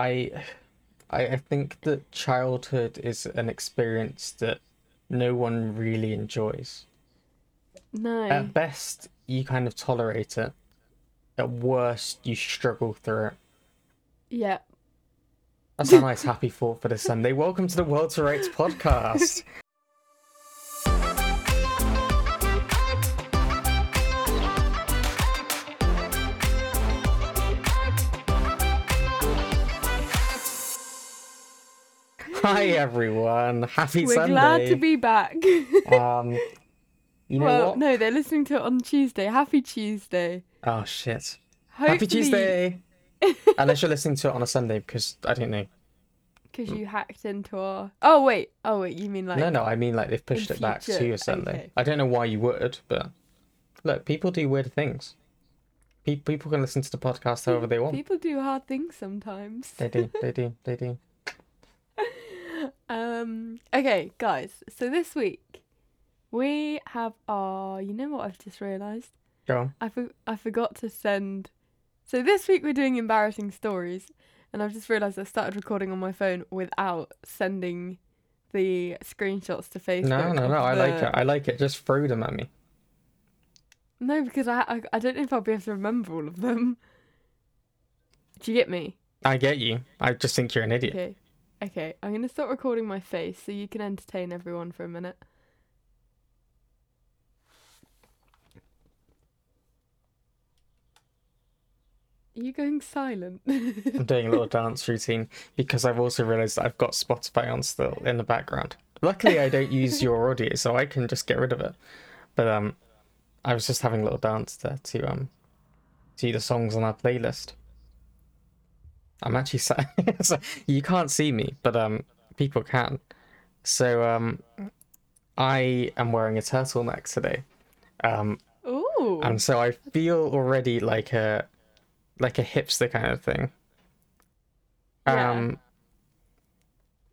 I, I, I think that childhood is an experience that no one really enjoys. No. At best, you kind of tolerate it. At worst, you struggle through it. yeah. That's a nice happy thought for this Sunday. Welcome to the World to Rights podcast. Hi everyone, happy We're Sunday. glad to be back. Um, you know well, what? no, they're listening to it on Tuesday. Happy Tuesday. Oh shit! Hopefully, Happy Tuesday. Unless you're listening to it on a Sunday, because I don't know. Because you hacked into our. Oh wait. Oh wait. You mean like? no, no, I mean like they've pushed it back to a Sunday. okay. I don't know why you would, but look, people do weird things. Pe- People can listen to the podcast however they want. People do hard things sometimes. They do, they do, they do. Um. Okay, guys. So this week we have our. You know what I've just realised? Go on. I for- I forgot to send. So this week we're doing embarrassing stories, and I've just realised I started recording on my phone without sending the screenshots to Facebook. No, no, no. I like it. I like it. Just throw them at me. No, because I, I I don't know if I'll be able to remember all of them. Do you get me? I get you. I just think you're an idiot. Okay. Okay, I'm gonna start recording my face so you can entertain everyone for a minute. Are you going silent? I'm doing a little dance routine because I've also realised that I've got Spotify on still in the background. Luckily, I don't use your audio, so I can just get rid of it. But um, I was just having a little dance there to um, to the songs on our playlist. I'm actually sat. so you can't see me, but um, people can. So um, I am wearing a turtleneck today. Um, Ooh. and so I feel already like a like a hipster kind of thing. Yeah. Um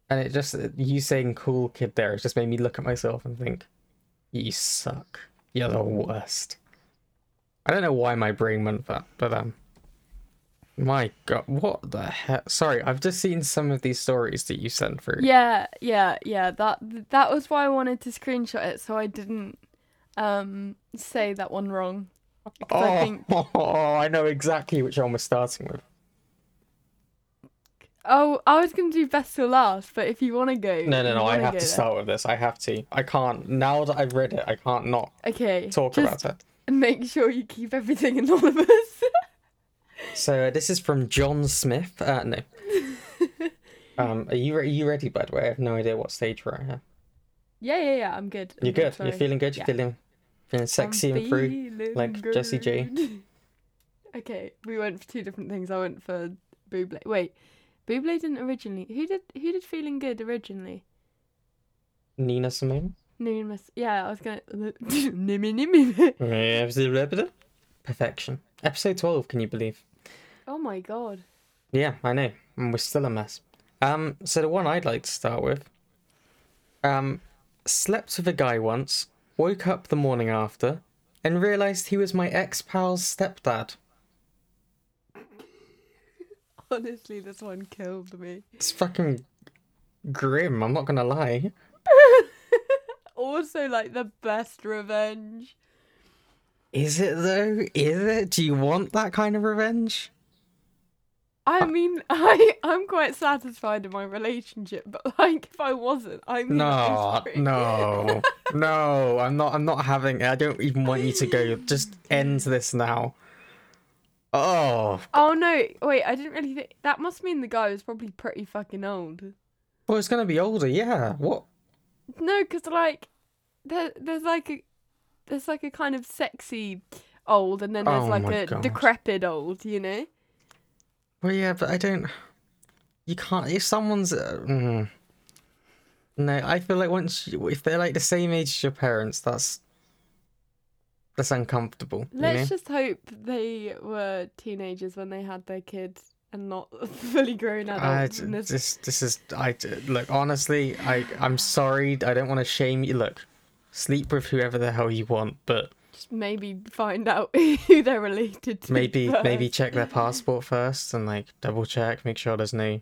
and it just you saying cool kid there it just made me look at myself and think you suck. You're the worst. I don't know why my brain went that, but um my god, what the heck? Sorry, I've just seen some of these stories that you sent through. Yeah, yeah, yeah. That that was why I wanted to screenshot it so I didn't um say that one wrong. Oh, I think I know exactly which one we're starting with. Oh, I was gonna do best or last, but if you wanna go No, no, no. I have to there. start with this. I have to. I can't. Now that I've read it, I can't not Okay. talk about it. Make sure you keep everything anonymous. So uh, this is from John Smith. Uh, no. um, are you re- are you ready? By the way, I have no idea what stage we're at yeah, yeah, yeah. I'm good. You're I'm good. sorry. You're feeling good. You're Yeah. feeling feeling sexy I'm and free. like Jessie J. Okay, we went for two different things. I went for Buble. Wait, Buble didn't originally. Who did? Who did feeling good originally? Nina Simone. Numerous. Yeah, I was gonna. nimmy nimmy. Perfection. Episode twelve. Can you believe? Oh my god. Yeah, I know. And we're still a mess. Um, so the one I'd like to start with. Um, slept with a guy once, woke up the morning after, and realised he was my ex pal's stepdad. Honestly, this one killed me. It's fucking grim, I'm not gonna lie. Also, like the best revenge. Is it though? Is it? Do you want that kind of revenge? I mean, I I'm quite satisfied in my relationship, but like if I wasn't, I mean, No, no, no. I'm not. I'm not having. it. I don't even want you to go. Just end this now. Oh, Oh no! Wait, I didn't really think that must mean the guy was probably pretty fucking old. well, it's gonna be older. Yeah. What? No, because like there there's like a there's like a kind of sexy old, and then there's Oh like a God. decrepit old. You know? Well, yeah, but I don't. You can't. If someone's. Uh, mm. no, I feel like once you, if they're like the same age as your parents, that's that's uncomfortable. You know? Let's just hope they were teenagers when they had their kid and not fully grown adults. this- this this is I look honestly I I'm sorry I don't want to shame you look sleep with whoever the hell you want but Just maybe find out who they're related to. Maybe maybe check their passport first and like double check, make sure there's no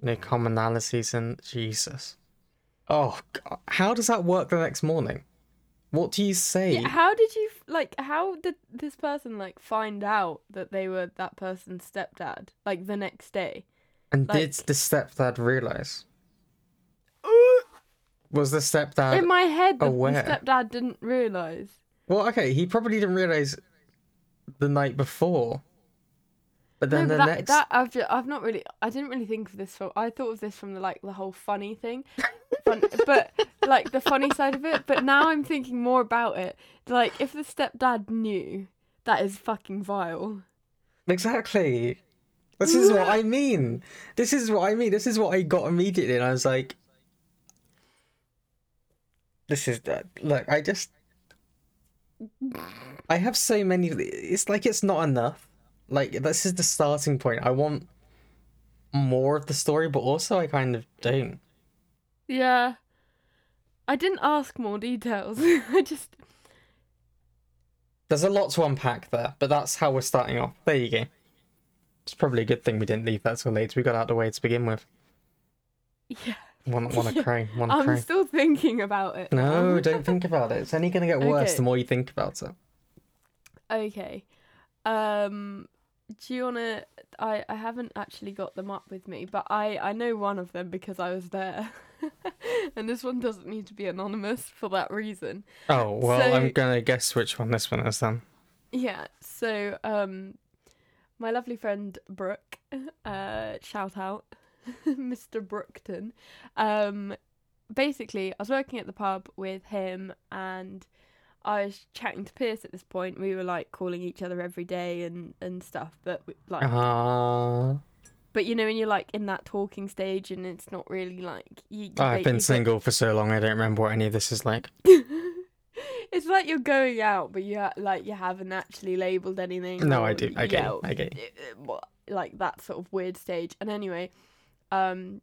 no commonalities in Jesus. Oh, God. how does that work the next morning? What do you say? Yeah, how did you like? How did this person like find out that they were that person's stepdad? Like the next day. and like- did the stepdad realize? Uh. Was the stepdad In my head, the, the aware. stepdad didn't realize. Well, okay, he probably didn't realize the night before. But then no, the that, next that I've just, I've not really I didn't really think of this from I thought of this from the like the whole funny thing, Fun, but like the funny side of it. But now I'm thinking more about it. Like if the stepdad knew, that is fucking vile. Exactly. This is what I mean. This is what I mean. This is what I got immediately, and I was like, "This is that." Look, I just, I have so many. It's like it's not enough. Like this is the starting point. I want more of the story, but also I kind of don't. Yeah. I didn't ask more details. I just There's a lot to unpack there, but that's how we're starting off. There you go. It's probably a good thing we didn't leave that till later. We got out of the way to begin with. yeah. One a Yeah. crane, one a I'm crane. still thinking about it. No, don't think about it. It's only going to get worse Okay. the more you think about it. Okay. Um do you wanna I, I haven't actually got them up with me, but I, I know one of them because I was there. and this one doesn't need to be anonymous for that reason. Oh, well, So- I'm going to guess which one this one is then. Yeah, so um my lovely friend Brooke, uh shout out Mr. Brookton. Um basically I was working at the pub with him and I was chatting to Pierce at this point. We were like calling each other every day and and stuff, but we, like but you know when you're like in that talking stage and it's not really like you, you I've been single for so long, I don't remember what any of this is like. it's like you're going out, but you ha- like you haven't actually labelled anything. No, I do. I get. I get uh, what- Like that sort of weird stage. And anyway, um,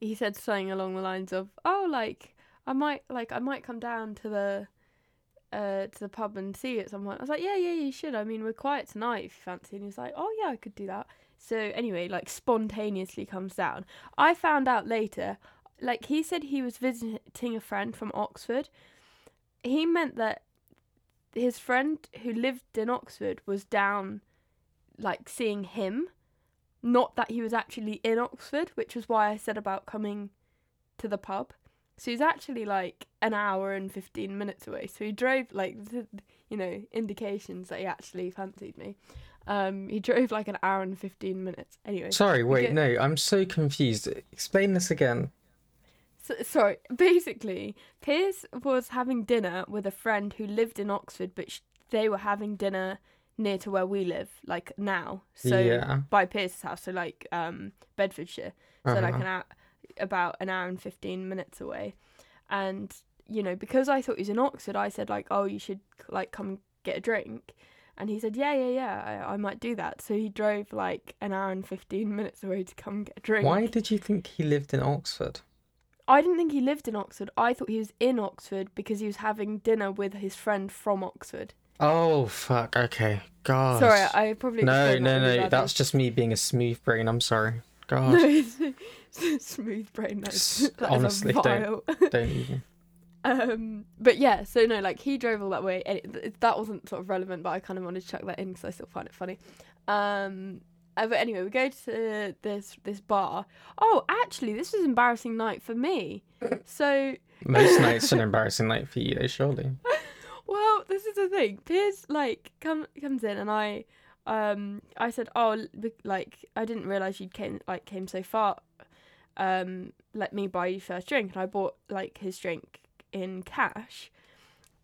he said something along the lines of, "Oh, like I might, like I might come down to the." Uh, to the pub and see you at some point. I was like, yeah, yeah, you should. I mean, we're quiet tonight if you fancy. And he was like, oh yeah, I could do that. So anyway, like spontaneously comes down. I found out later, like he said he was visiting a friend from Oxford. He meant that his friend who lived in Oxford was down, like seeing him, not that he was actually in Oxford, which was why I said about coming to the pub. So he's actually like an hour and 15 minutes away. So he drove, like, you know, indications that he actually fancied me. Um, he drove like an hour and 15 minutes. Anyway. Sorry, wait, get- no, I'm so confused. Explain this again. So, sorry, basically, Piers was having dinner with a friend who lived in Oxford, but sh- they were having dinner near to where we live, like now. So Yeah. by Pierce's house, so like um Bedfordshire, so like Uh-huh. an hour, about an hour and fifteen minutes away, and you know because I thought he was in Oxford, I said like, oh, you should like come get a drink. And he said, "Yeah, yeah, yeah, I, I might do that." So he drove like an hour and fifteen minutes away to come get a drink. Why did you think he lived in Oxford? I didn't think he lived in Oxford. I thought he was in Oxford because he was having dinner with his friend from Oxford. Oh, fuck, okay. God. Sorry, I probably No, no, that no, that's just me being a smooth brain. I'm sorry. God, no, smooth brain. That's, that honestly, don't. don't even. um, but yeah, so no, like he drove all that way. And it, that wasn't sort of relevant, but I kind of wanted to chuck that in because I still find it funny. Um, uh, but anyway, we go to this this bar. Oh, actually, this was an embarrassing night for me. So Most nights an embarrassing night for you, though, surely. Well, this is the thing. Piers like come comes in, and I, um, I said, oh, like I didn't realize you came like came so far. Um, let me buy you first drink, and I bought like his drink in cash.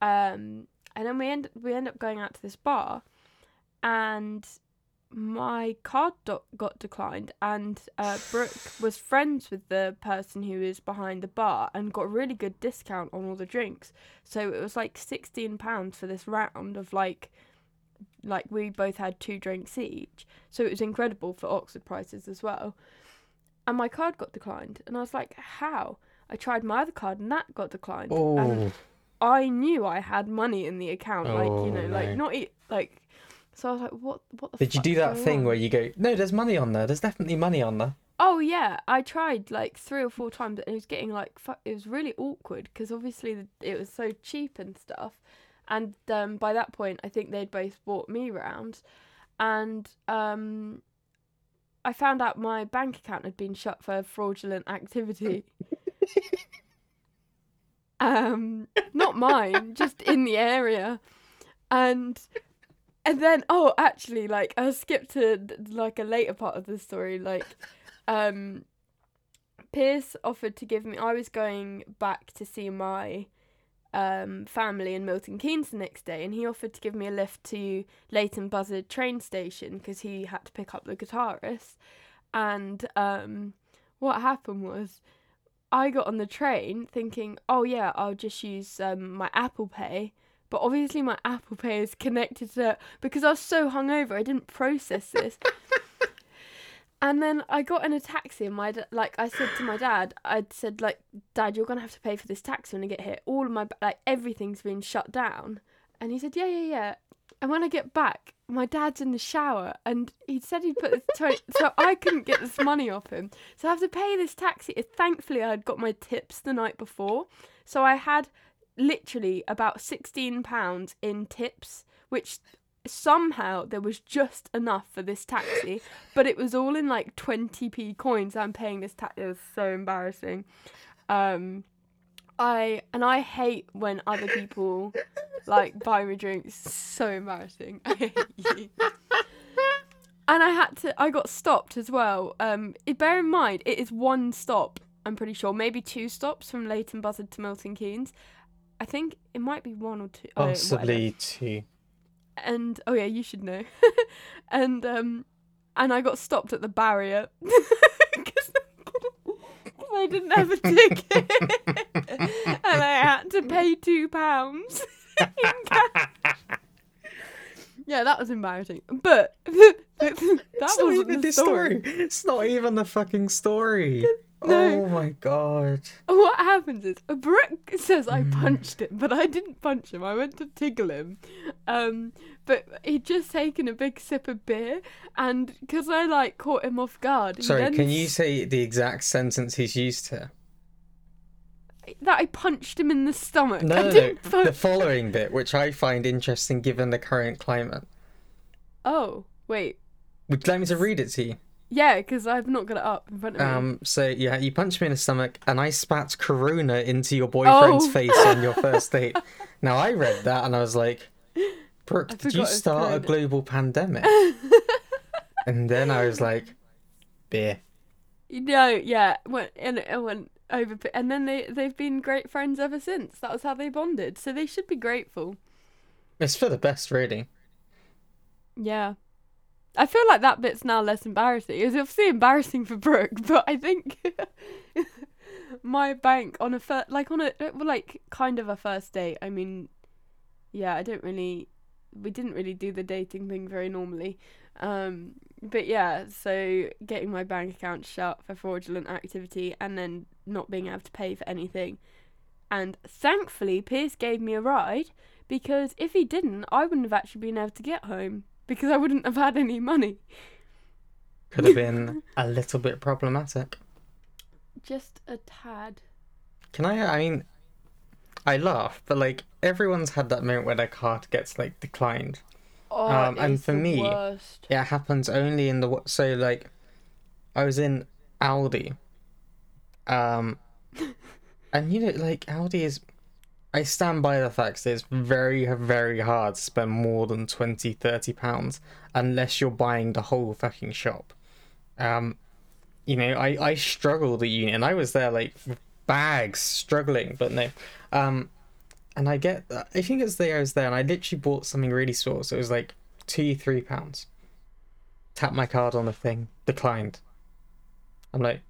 Um, and then we end we end up going out to this bar, and my card do- got declined, and uh, Brooke was friends with the person who was behind the bar and got a really good discount on all the drinks. So it was like sixteen pounds for this round of like, like we both had two drinks each. So it was incredible for Oxford prices as well. And my card got declined, and I was like, "How?" I tried my other card, and that got declined. And Oh, I knew I had money in the account, like Oh, you know, no. like not e- like. So I was like, what? What the? Did you do that thing on? where you go, no, there's money on there. There's definitely money on there. Oh yeah, I tried like three or four times, and it was getting like fu- it was really awkward because obviously it was so cheap and stuff, and um, by that point I think they'd both bought me round, and um, I found out my bank account had been shut for fraudulent activity. um, not mine, just in the area, and and then oh actually like I skipped to like a later part of the story like um Pierce offered to give me I was going back to see my um family in Milton Keynes the next day and he offered to give me a lift to Leighton Buzzard train station because he had to pick up the guitarist. And um what happened was I got on the train thinking oh yeah I'll just use um my Apple Pay but obviously my Apple Pay is connected to it because I was so hungover I didn't process this and then I got in a taxi, and my da- like I said to my dad, I said like, Dad, you're gonna have to pay for this taxi when I get here. All of my like everything's been shut down, and he said, Yeah, yeah, yeah. And when I get back, my dad's in the shower, and he said he'd put this so I couldn't get this money off him, so I have to pay this taxi. Thankfully, I had got my tips the night before, so I had literally about sixteen pounds in tips, which somehow there was just enough for this taxi, but it was all in like 20p coins. I'm paying this taxi. It was so embarrassing. Um, I and I hate when other people like buy me drinks. So embarrassing. I hate you. And I had to. I got stopped as well. Um, it, bear in mind it is one stop. I'm pretty sure, maybe two stops from Leighton Buzzard to Milton Keynes. I think it might be one or two. oh, Possibly two. and oh yeah, you should know. and um, and I got stopped at the barrier because I didn't have a ticket, and I had to pay two pounds. yeah, that was embarrassing. But that wasn't even the the story. story. It's not even the fucking story. No. Oh my god. What happens is Brooke says I Mm. punched him, but I didn't punch him. I went to tickle him. Um, but he'd just taken a big sip of beer, and because I like caught him off guard. Sorry, then can you say the exact sentence he's used here? that I punched him in the stomach? No, I no, no. The following bit, which I find interesting given the current climate. Oh wait, Would you like me to read it to you? Yeah, because I've not got it up in front of me. Um, so yeah, you punched me in the stomach, and I spat Corona into your boyfriend's Oh. face on your first date. Now I read that and I was like, Brooke, did you start a global pandemic? and then I was like, beer. No, yeah, went and it went over, and then they they've been great friends ever since. That was how they bonded, so they should be grateful. It's for the best, really. Yeah. I feel like that bit's now less embarrassing. It was obviously embarrassing for Brooke, but I think my bank on a fir- like on a like kind of a first date. I mean, yeah, I don't really we didn't really do the dating thing very normally. Um but yeah, so getting my bank account shut for fraudulent activity and then not being able to pay for anything. And thankfully Pierce gave me a ride because if he didn't, I wouldn't have actually been able to get home because I wouldn't have had any money. Could have been a little bit problematic. Just a tad. Can I? I mean, I laugh, but like everyone's had that moment where their card gets like declined. Oh, Um, and for the me, worst. It happens only in the so like, I was in Aldi, um, and you know like Aldi is, I stand by the fact that it's very very hard to spend more than 20 30 pounds unless you're buying the whole fucking shop. Um, you know I I struggled at uni and I was there like bags struggling, but no, um, and I get I think it's the I was there and I literally bought something really small, so it was like two three pounds. Tap my card on the thing, declined. I'm like,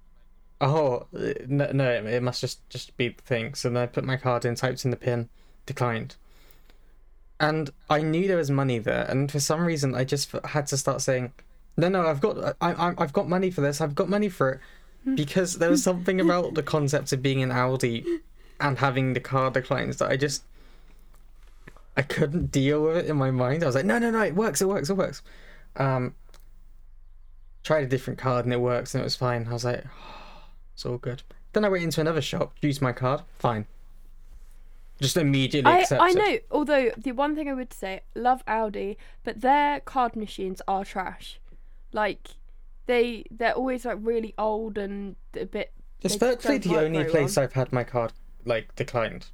oh no, no, it must just just be the thing. So then I put my card in, typed in the pin, declined. And I knew there was money there, and for some reason I just had to start saying, no, no, I've got I, I I've got money for this. I've got money for it because there was something about the concept of being an Aldi and having the card declines that I just I couldn't deal with it in my mind. I was like, no, no, no, it works, it works, it works. Um, tried a different card and it works and it was fine. I was like, it's all good. Then I went into another shop, used my card, fine. Just immediately I, accept I know, although the one thing I would say, love Aldi, but their card machines are trash. Like they they're always like really old and a bit It's virtually the only place well. I've had my card like declined.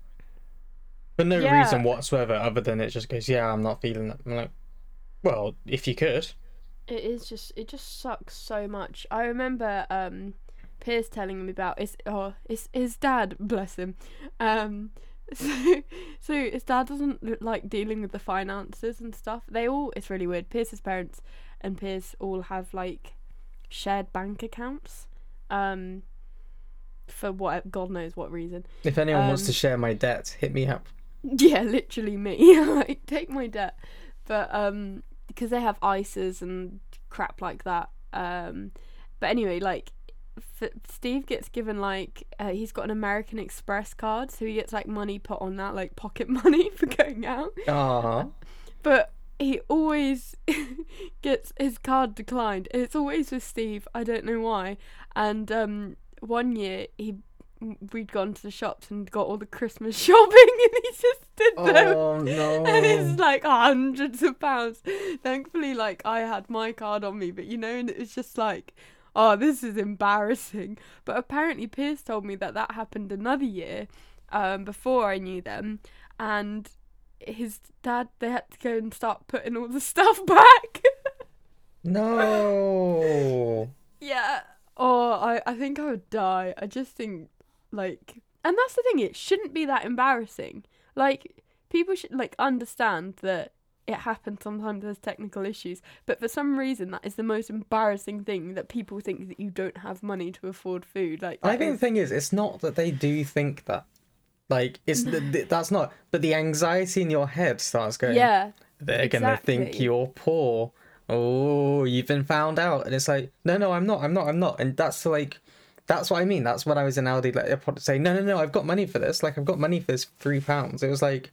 For no Yeah. reason whatsoever, other than it just goes, yeah, I'm not feeling it. I'm like, well, if you could. it is just it just sucks so much. I remember um Piers telling him about his oh his his dad, bless him. Um so so his dad doesn't like dealing with the finances and stuff. They all it's really weird. Pierce's parents and Pierce all have like shared bank accounts. Um for what God knows what reason. If anyone wants Um, to share my debt, hit me up. Yeah, literally me. like take my debt. But um because they have ISAs and crap like that. Um but anyway, like f- Steve gets given like uh, he's got an American Express card, so he gets like money put on that like pocket money for going out. Ah, But he always gets his card declined. It's always with Steve. I don't know why. And um one year he we'd gone to the shops and got all the Christmas shopping and he just stood there oh no. and it's like hundreds of pounds. Thankfully, like I had my card on me, but you know, and it was just like, oh, this is embarrassing. But apparently, Pierce told me that that happened another year, um, before I knew them, and his dad they had to go and start putting all the stuff back. No. yeah. Oh, I I think I would die. I just think like, and that's the thing. It shouldn't be that embarrassing. Like people should like understand that it happens sometimes there's technical issues but for some reason that is the most embarrassing thing that people think that you don't have money to afford food like I think the thing is, it's not that they do think that. Like, it's the, the, that's not. But the anxiety in your head starts going. yeah They're gonna think you're poor. Oh, you've been found out, and it's like, no, no, I'm not, I'm not, I'm not, and that's like, that's what I mean. That's when I was in Aldi, like, I'd say, no, no, no, I've got money for this. Like, I've got money for this three pounds. It was like,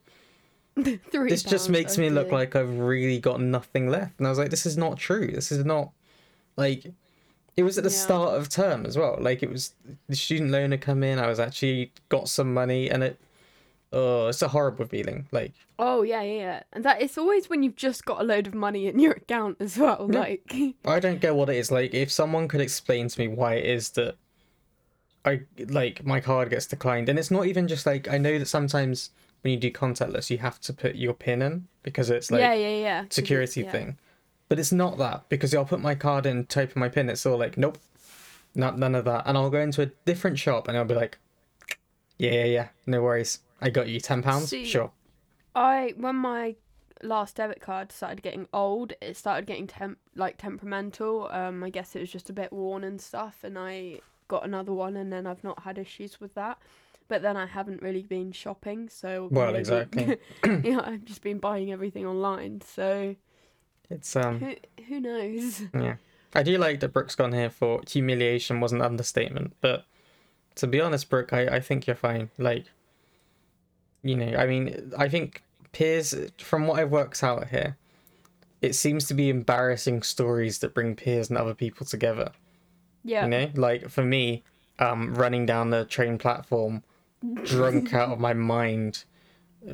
Three this just makes me look like I've really got nothing left, and I was like, this is not true. This is not, like, it was at the Yeah. start of term as well. Like, it was the student loan had come in. I was actually got some money, and it, oh, it's a horrible feeling. Like, oh yeah yeah yeah and that it's always when you've just got a load of money in your account as well Yeah. like I don't get what it is. Like, if someone could explain to me why it is that I like my card gets declined, and it's not even just like I know that sometimes when you do contactless, you have to put your pin in because it's like yeah yeah yeah security yeah. thing. But it's not that because I'll put my card in, type in my pin. It's all like, nope, not none of that. And I'll go into a different shop and I'll be like, yeah, yeah, yeah, no worries. I got you ten pounds, sure. I when my last debit card started getting old, it started getting temp like temperamental. Um, I guess it was just a bit worn and stuff, and I got another one, and then I've not had issues with that. But then I haven't really been shopping, so Well, exactly. yeah, I've just been buying everything online. So It's um, who who knows? Yeah. I do like that Brooke's gone here for humiliation was an understatement, but to be honest, Brooke, I, I think you're fine. Like, you know, I mean, I think Piers, from what I've worked out here, it seems to be embarrassing stories that bring Piers and other people together. Yeah, You know, like for me, um, running down the train platform, drunk out of my mind,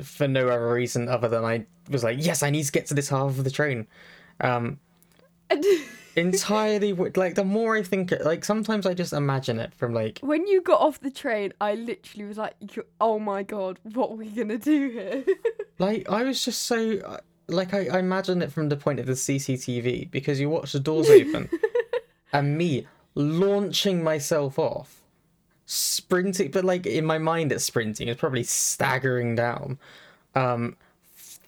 for no other reason other than I was like, yes, I need to get to this half of the train. Um, entirely like the more I think it, like sometimes I just imagine it from like when you got off the train, I literally was like, "Oh my god, what are we gonna do here?" like I was just so uh, like I, I imagine it from the point of the CCTV because you watch the doors open and me launching myself off sprinting but like in my mind it's sprinting. It's probably staggering down. Um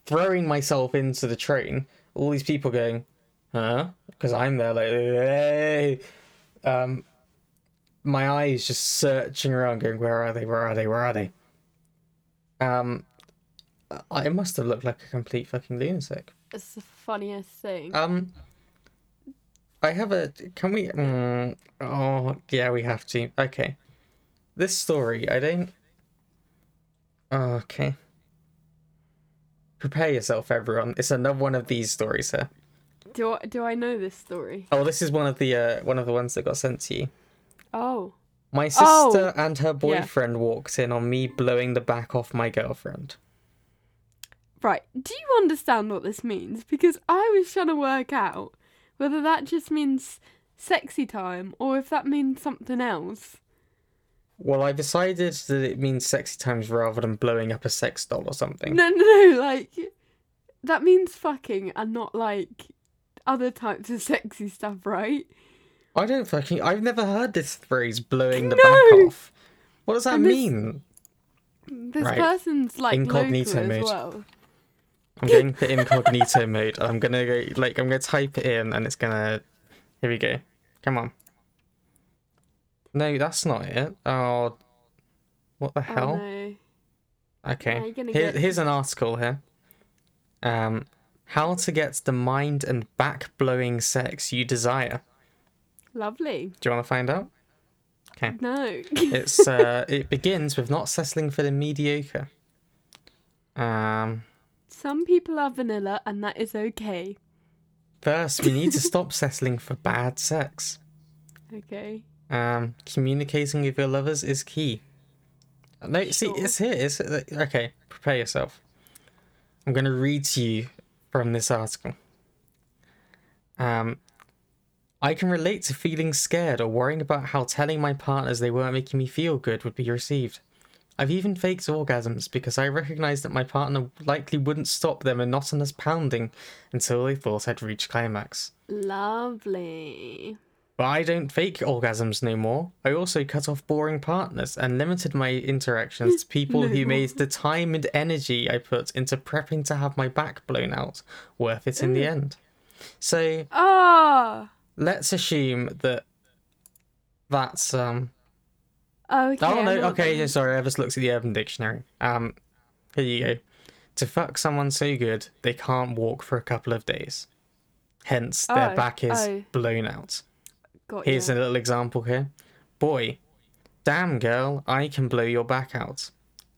throwing myself into the train all these people going huh? Because i'm there like hey. Um my eyes just searching around going where are they? Where are they? Where are they? Um i must have looked like a complete fucking lunatic. It's the funniest thing. um i have a can we mm, oh yeah we have to. Okay this story i don't oh, okay prepare yourself, everyone. It's another one of these stories here. Do I, do I know this story? Oh, this is one of the uh, one of the ones that got sent to you. Oh. My sister Oh, and her yeah. boyfriend walked in on me blowing the back off my girlfriend. Right. Do you understand what this means? Because I was trying to work out whether that just means sexy time or if that means something else. Well, I decided that it means sexy times rather than blowing up a sex doll or something. No, no, no. Like, that means fucking and not like other types of sexy stuff, right? I don't fucking. I've never heard this phrase "blowing the No! back off." What does that And mean? This Right. person's like Incognito mode. as well. I'm going for incognito mode. I'm gonna go like I'm gonna type it in, and it's gonna. Here we go. Come on. No, that's not it. Oh, what the Oh, hell? no. Okay. Now Here, here's an article here. Um, how to get the mind and back blowing sex you desire. Lovely. Do you want to find out? Okay. No. It's uh, it begins with not settling for the mediocre. Um, Some people are vanilla and that is okay. first we need to stop settling for bad sex. Okay. Um, communicating with your lovers is key. No, see, it's here. It's okay. Prepare yourself. I'm going to read to you from this article. Um, I can relate to feeling scared or worrying about how telling my partners they weren't making me feel good would be received. I've even faked orgasms because I recognized that my partner likely wouldn't stop their monotonous pounding until they thought I'd reached climax. Lovely. But I don't fake orgasms no more. I also cut off boring partners and limited my interactions to people No who more. made the time and energy I put into prepping to have my back blown out worth it in the end. So Ah. let's assume that that's um okay. Oh no, okay, yeah, sorry, I just looked at the Urban Dictionary. Um here you go. To fuck someone so good they can't walk for a couple of days. Hence their Oh, back is oh. blown out. Got Here's ya. a little example here. Boy, damn girl, I can blow your back out.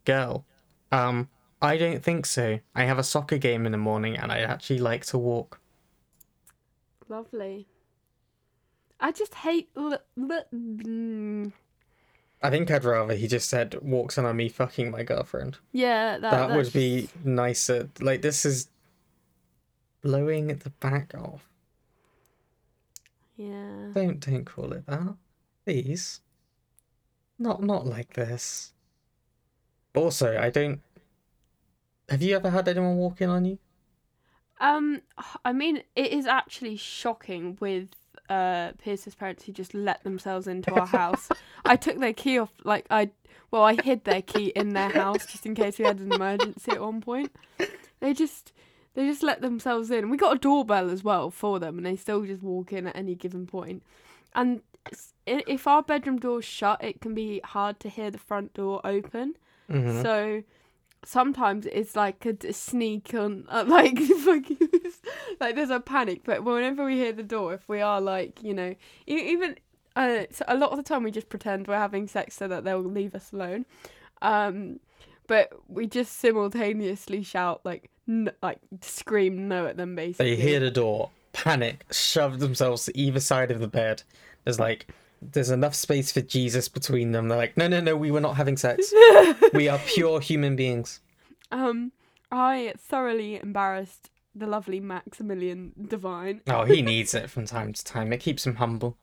Girl, um, I don't think so. I have a soccer game in the morning and I actually like to walk. Lovely. I just hate. L- l- mm. I think I'd rather he just said walks in on me fucking my girlfriend. Yeah, that, That, would that's be just- nicer. Like this is blowing the back off. Yeah. Don't don't call it that. Please. Not not like this. Also, I don't have you ever had anyone walk in on you? Um, I mean, it is actually shocking with uh Pierce's parents who just let themselves into our house. I took their key off, like I, well, I hid their key in their house just in case we had an emergency at one point. They just, they just let themselves in. We got a doorbell as well for them, and they still just walk in at any given point. And if our bedroom door's shut, it can be hard to hear the front door open. Mhm. So sometimes it's like a sneak on, uh, like like there's a panic. But whenever we hear the door, if we are like, you know, even uh, so a lot of the time we just pretend we're having sex so that they'll leave us alone. Um, but we just simultaneously shout like, n- like scream no at them basically. They hear the door, panic, shove themselves to either side of the bed. There's like there's enough space for Jesus between them. They're like, no, no, no, we were not having sex. we are pure human beings. Um, I thoroughly embarrassed the lovely Maximilian Divine. Oh, he needs it from time to time. It keeps him humble.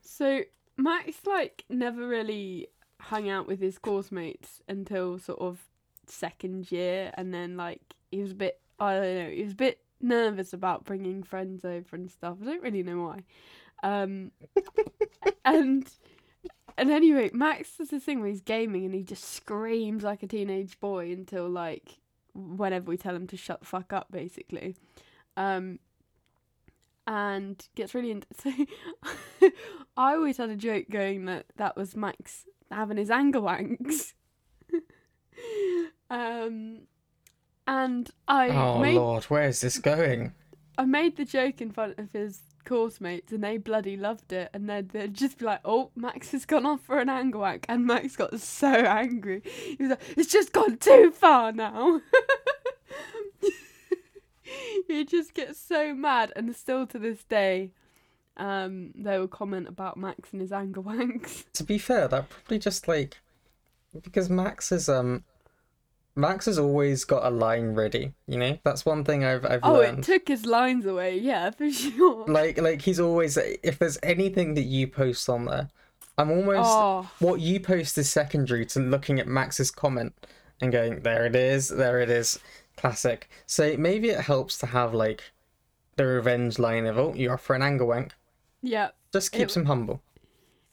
So Max like never really hung out with his course mates until sort of second year, and then like he was a bit I don't know he was a bit nervous about bringing friends over and stuff. I don't really know why. Um, and and anyway, Max does this thing where he's gaming and he just screams like a teenage boy until like whenever we tell him to shut the fuck up, basically. Um, and gets really into. So I always had a joke going that that was Max having his anger wanks. um, and I Oh made Lord, where is this going? I made the joke in front of his course mates and they bloody loved it and they'd, they'd just be like, oh, Max has gone off for an anger wank. And Max got so angry. He was like, it's just gone too far now. he just gets so mad, and still to this day, um, they will comment about Max and his anger wanks. To be fair, that probably just like because Max is um Max has always got a line ready, you know? That's one thing I've I've Oh, learned. it took his lines away, yeah, for sure. like like he's always if there's anything that you post on there, I'm almost Oh, what you post is secondary to looking at Max's comment and going, There it is, there it is. Classic. So maybe it helps to have like the revenge line of oh, you're for an anger wank. yeah. Just keeps It- him humble.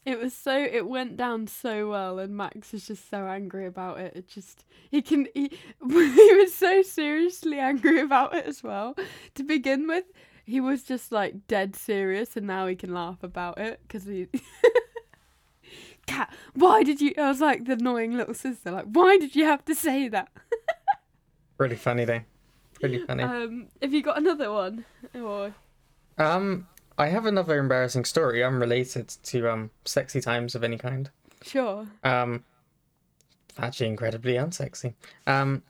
It was so it went down so well, and Max was just so angry about it. It just he can he he was so seriously angry about it as well. To begin with, he was just like dead serious, and now he can laugh about it because he. Cat, why did you? I was like the annoying little sister. Like, why did you have to say that? Really funny day. Pretty funny. Um, have you got another one? Or Um, I have another embarrassing story unrelated to um sexy times of any kind. sure. Um, actually incredibly unsexy. Um,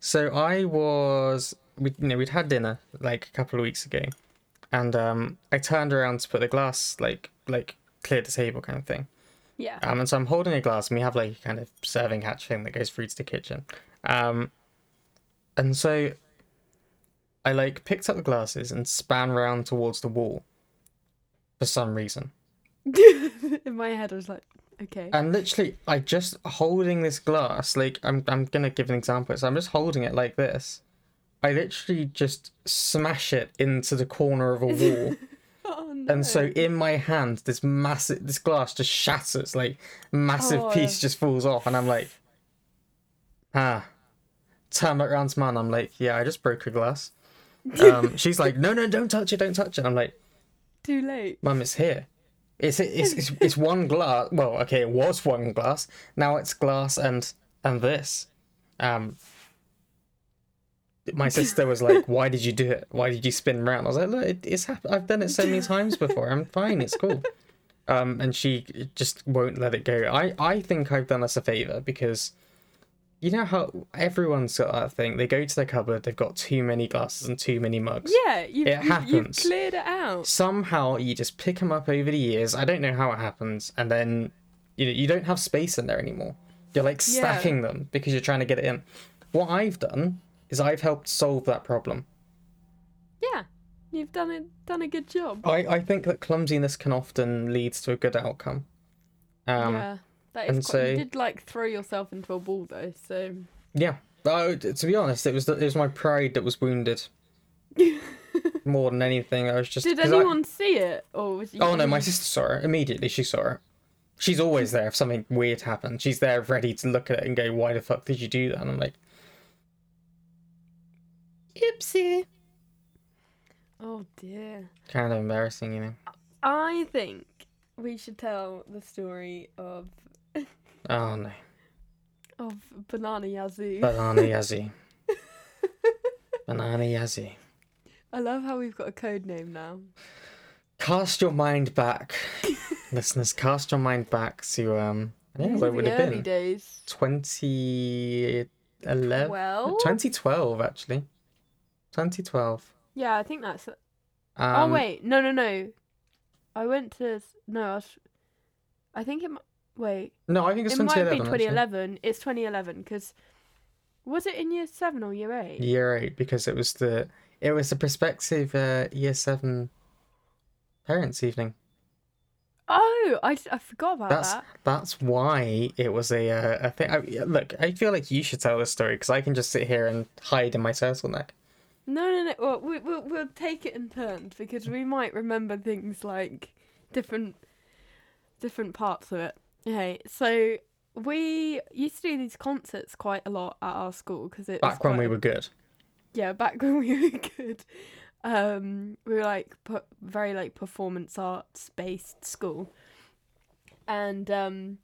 so I was, we, you know, we'd had dinner like a couple of weeks ago, and um, I turned around to put the glass like like clear the table kind of thing. Yeah. Um, and so I'm holding a glass, and we have like a kind of serving hatch thing that goes through to the kitchen. Um, and so I like picked up the glasses and span round towards the wall for some reason. In my head, I was like, okay. And literally, I just holding this glass, like I'm, I'm gonna give an example. So I'm just holding it like this. I literally just smash it into the corner of a wall, oh, no. and so in my hand, this massive, this glass just shatters, like massive Oh. piece just falls off, and I'm like, ah. Turn back around to mum. I'm like, yeah, I just broke a glass. Um, she's like, no, no, don't touch it, don't touch it. I'm like, Too late. Mum, it's here. It's, it's it's it's one glass. Well, okay, it was one glass. Now it's glass and and this. Um. My sister was like, "Why did you do it? Why did you spin round?" I was like, "Look, it, it's happened. I've done it so many times before. I'm fine. It's cool." Um, and she just won't let it go. I I think I've done us a favor because, you know how everyone's got that thing. They go to their cupboard. They've got too many glasses and too many mugs Yeah, you've, It you- you've happens. cleared it out. somehow you just pick them up over the years. I don't know how it happens, and then you know you don't have space in there anymore. You're like Yeah. stacking them because you're trying to get it in. What I've done is I've helped solve that problem. Yeah, you've done it. Done a good job. I, I think that clumsiness can often lead to a good outcome. Um, yeah. That and quite. so- you did like throw yourself into a ball though, so yeah. Oh, to be honest, it was the, it was my pride that was wounded more than anything. I was just. did 'cause I- anyone see it or was you? Oh no, my sister saw it immediately. She saw it. She's always there if something weird happens. She's there ready to look at it and go, "Why the fuck did you do that?" And I'm like, "Oopsie." Oh dear. Kind of embarrassing, you know. I think we should tell the story of Oh no, of Banana Yazoo. banana yazzie, banana yazzie. I love how we've got a code name now. Cast your mind back, listeners. Cast your mind back to um. Know where would have been. days. 2011, Well, 2012 actually. 2012. yeah, I think that's. Um, oh wait, no, no, no. I went to no. I, was, I think it. Wait, No, I think it's it might 2011. be actually. 2011. It's 2011 because was it in year seven or year eight? year eight because it was the it was the prospective uh, year seven parents evening. Oh, I, I forgot about That's that. that's why it was a uh, a thing. I, look, I feel like you should tell this story because I can just sit here and hide in my turtleneck. No, no, no. Well, we, we'll we'll take it in turns because we might remember things like different different parts of it. Okay, so we used to do these concerts quite a lot at our school because it Back when we were good. yeah back when we were good. Um, we were like very like performance arts based school, and um,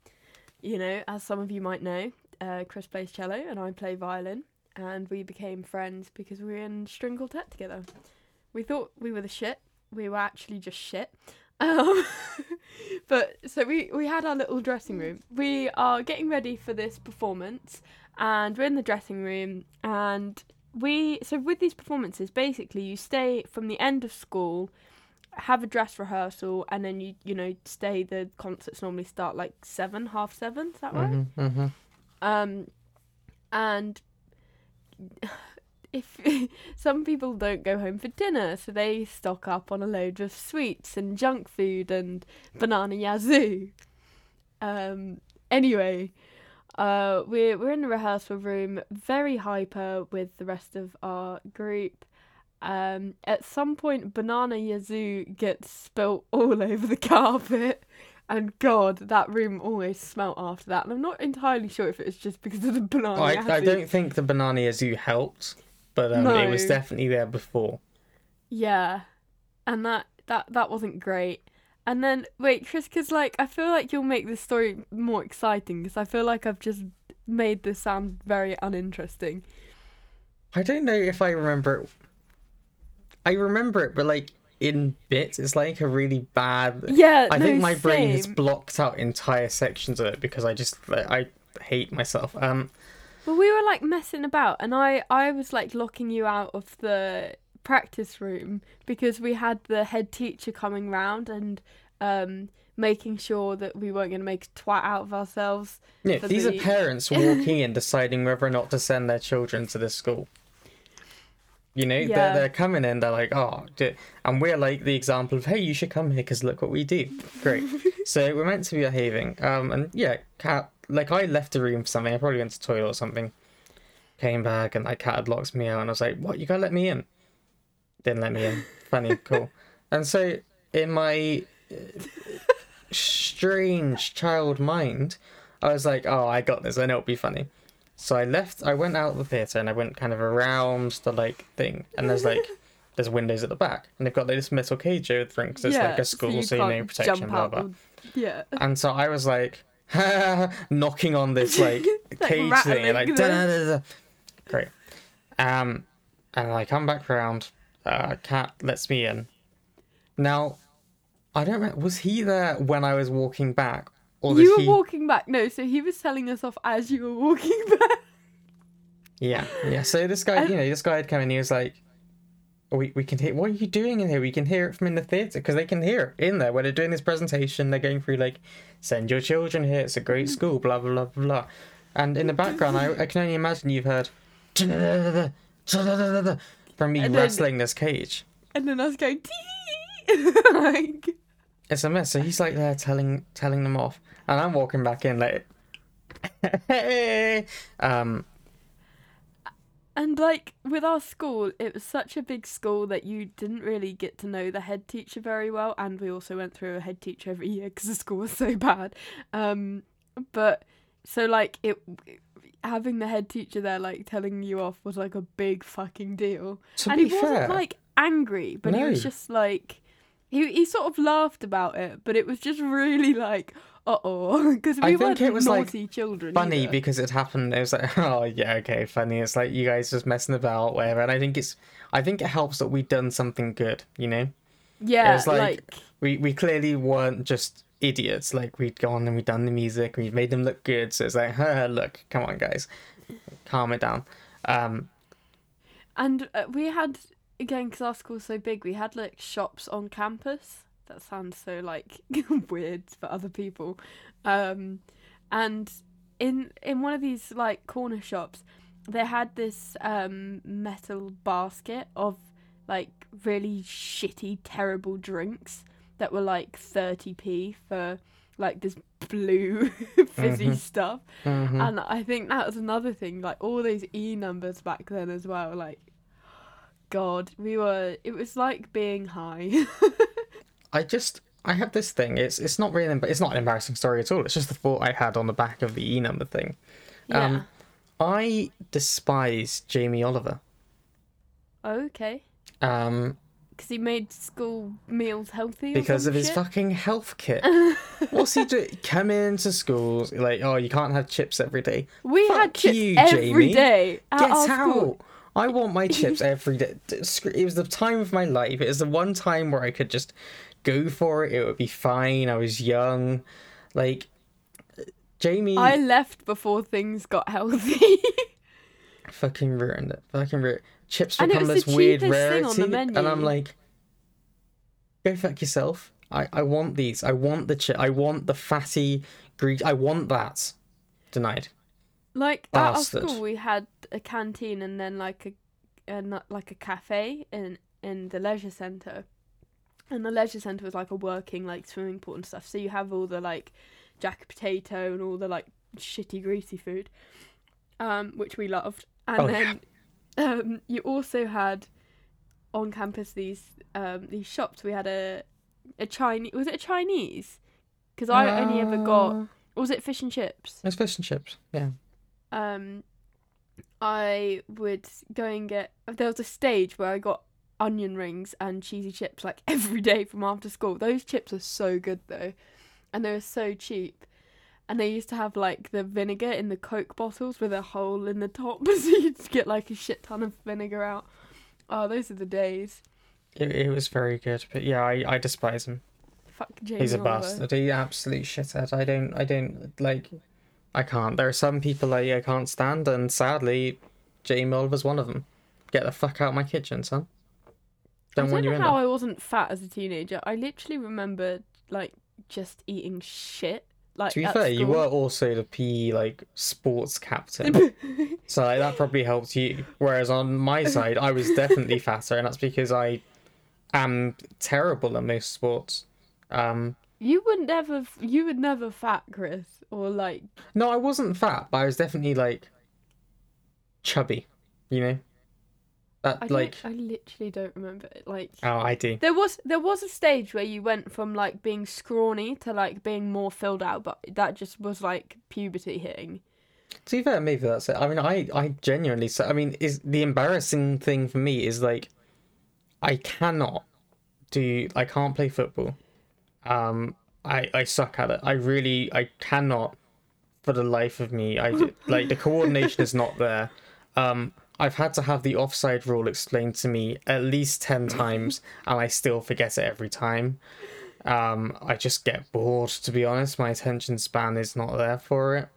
you know, as some of you might know, uh, Chris plays cello and I play violin, and we became friends because we were in string quartet together. We thought we were the shit. We were actually just shit. Um, but so we we had our little dressing room. We are getting ready for this performance, and we're in the dressing room, and we so with these performances, basically you stay from the end of school, have a dress rehearsal, and then you you know stay. The concerts normally start like seven, half seven. Is that right? hmm hmm Um, and if some people don't go home for dinner, so they stock up on a load of sweets and junk food and banana yazoo. Um, anyway, uh, we're we're in the rehearsal room, very hyper with the rest of our group. Um, at some point, banana yazoo gets spilt all over the carpet. And God, that room always smelt after that. And I'm not entirely sure if it was just because of the banana. I, I don't think the banana zoo helped, but um, it was definitely there before. Yeah, and that that that wasn't great. And then wait, Chris, because like I feel like you'll make this story more exciting because I feel like I've just made this sound very uninteresting. I don't know if I remember it. I remember it, but like in bits, it's like a really bad. Yeah, I no, think my brain has blocked out entire sections of it because I just I hate myself. Um, But we were like messing about, and I I was like locking you out of the practice room because we had the head teacher coming round and um making sure that we weren't going to make a twat out of ourselves. yeah, these the- are parents walking in deciding whether or not to send their children to this school. You know, Yeah. they're, they're coming in, they're like, oh, d-" and we're like the example of, hey, you should come here because look what we do. Great. so we're meant to be behaving. Um, and yeah, Cat, like I left the room for something. I probably went to toilet or something. Came back and like Cat had locked me out, and I was like, what, you gotta let me in? Didn't let me in. Funny, cool. And so in my uh, strange child mind, I was like, oh, I got this. I know it'll be funny. So I left. I went out of the theater and I went kind of around the like thing, and there's like there's windows at the back, and they've got like, this metal cage over the front because it's like a school, so you, know can't protection, jump blah blah. Yeah. And so I was like knocking on this like Like cage thing, like da, da, da, great. Um, and I come back round. Uh, cat lets me in. Now, I don't remember. Was he there when I was walking back, or you were he? walking back. No, so he was telling us off as you were walking back. Yeah, yeah. So this guy, you know, this guy had come in. He was like, "Oh, "We we can hear. What are you doing in here? We can hear it from in the theater because they can hear it in there when they're doing this presentation. They're going through like, send your children here. It's a great school. Blah blah blah blah. And in the background, I, I can only imagine you've heard from me then- wrestling this cage. And then I was going, like, It's a mess. So he's like there telling telling them off, and I'm walking back in like, hey, um, and like with our school, it was such a big school that you didn't really get to know the head teacher very well. And we also went through a head teacher every year because the school was so bad. Um, but so like it, having the head teacher there like telling you off was like a big fucking deal. to and he wasn't like angry, but he was just like he he sort of laughed about it, but it was just really like uh oh because we I think weren't it was, like, naughty children. funny either. because it happened. It was like, oh yeah, okay, funny. It's like you guys just messing about, whatever. And I think it's, I think it helps that we've done something good. You know, yeah, was like- like we we clearly weren't just idiots. Like we'd gone and we'd done the music, we've made them look good. So it's like, look, come on, guys, calm it down. Um, And uh, we had again because our school's so big, we had like shops on campus. That sounds so like weird for other people. Um, and in in one of these like corner shops, they had this um metal basket of like really shitty, terrible drinks that were like thirty p for like this blue fizzy Mhm. stuff. mhm. And I think that was another thing, like all those E numbers back then as well. Like, God, we were. It was like being high. I just I have this thing. It's it's not really but it's not an embarrassing story at all. It's just the thought I had on the back of the e number thing. yeah. Um, I despise Jamie Oliver. okay. Um, Because he made school meals healthy. Because of his shit? fucking health kit. What's he doing? Come into schools like, oh, you can't have chips every day. we had chips you, every Jamie. day at Get out! school. I want my chips every day. It was the time of my life. It was the one time where I could just go for it. It would be fine. I was young. Like Jamie. I left before things got healthy. fucking ruined it. Fucking ruined. Chips And become this weird cheapest thing on rarity, and I'm like, go fuck yourself. I I want these. I want the chip. I want the fatty grease. I want that. Denied. Like at our school, we had a canteen and then like a, a not- like a cafe in in the leisure centre, and the leisure centre was like a working like swimming pool and stuff. So you have all the like jack potato and all the like shitty greasy food, um, which we loved. And Oh, yeah. then um, you also had on campus these um these shops. We had a a Chinese. Was it a Chinese? Because I only ever got. Uh, was it fish and chips? It's fish and chips. Yeah. um I would go and get there was a stage where I got onion rings and cheesy chips like every day from after school. Those chips are so good though. And they were so cheap. And they used to have like the vinegar in the Coke bottles with a hole in the top so you'd get like a shit ton of vinegar out. Oh, those are the days. It, it was very good, but yeah, I, I despise him. Fuck Jamie He's a Oliver. bastard. He absolute shithead. I don't. I don't like. I can't. There are some people I, I can't stand, and sadly, Jamie Oliver's one of them. Get the fuck out of my kitchen, son. Don't, I want don't you know in how there. I wasn't fat as a teenager. I literally remember like just eating shit. Like To be fair, you were also the PE like sports captain, so like, that probably helped you. Whereas on my side, I was definitely fatter, and that's because I am terrible at most sports. Um, You would never, you would never fat Chris or like. no, I wasn't fat, but I was definitely like chubby. You know, that I like. I literally don't remember it. Like Oh, I do. there was there was a stage where you went from like being scrawny to like being more filled out, but that just was like puberty hitting. To be fair, maybe that's it. I mean, I, I genuinely, so I mean, is the embarrassing thing for me is like, I cannot do, I can't play football. Um, I, I suck at it. I really, I cannot, for the life of me. I like the coordination is not there. Um, I've had to have the offside rule explained to me at least ten times, and I still forget it every time. Um, I just get bored. To be honest, my attention span is not there for it.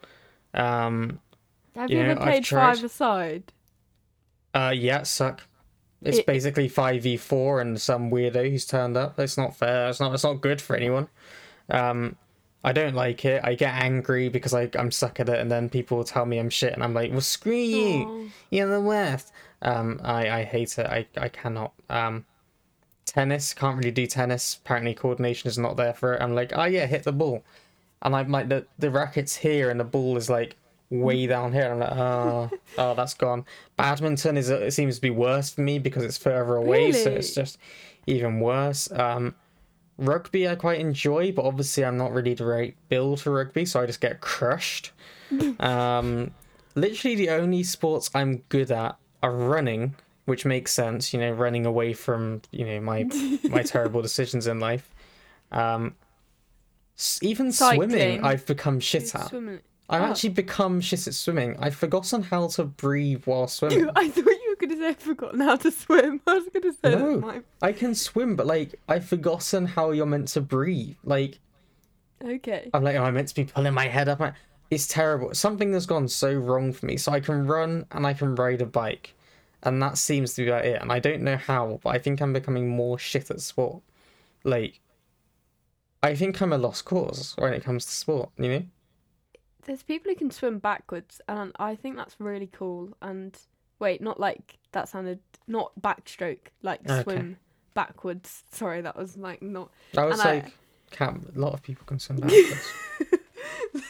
Um, Have You you, know, ever played tried. five aside? Uh, yeah, suck. It's It- basically five v four and some weirdo who's turned up. It's not fair. It's not. It's not good for anyone. Um, I don't like it. I get angry because I I'm stuck at it, and then people tell me I'm shit, and I'm like, well, screw you. Aw. You're the worst. Um, I I hate it. I I cannot. Um, tennis can't really do tennis. Apparently, coordination is not there for it. I'm like, oh yeah, hit the ball, and I'm like the the racket's here, and the ball is like way down here. And I'm like, oh, oh, that's gone. Badminton is it seems to be worse for me because it's further away, so it's just even worse. Um, rugby I quite enjoy, but obviously I'm not really the right build for rugby, so I just get crushed. um, literally the only sports I'm good at are running, which makes sense. You know, running away from you know my my terrible decisions in life. Um, even Cycling. swimming, I've become shit at. Swimming. I've Oh. actually become shit at swimming. I've forgotten how to breathe while swimming. I thought you were gonna say I've forgotten how to swim. I was gonna say No. that's I can swim, but like I've forgotten how you're meant to breathe. Like okay. I'm like, oh, I'm meant to be pulling my head up. It's terrible. Something has gone so wrong for me. So I can run and I can ride a bike, and that seems to be about it. And I don't know how, but I think I'm becoming more shit at sport. Like, I think I'm a lost cause when it comes to sport. You know? There's people who can swim backwards, and I think that's really cool. And wait, not like that sounded not backstroke, like Okay. swim backwards. Sorry, that was like not. I I- like, can't. A lot of people can swim backwards.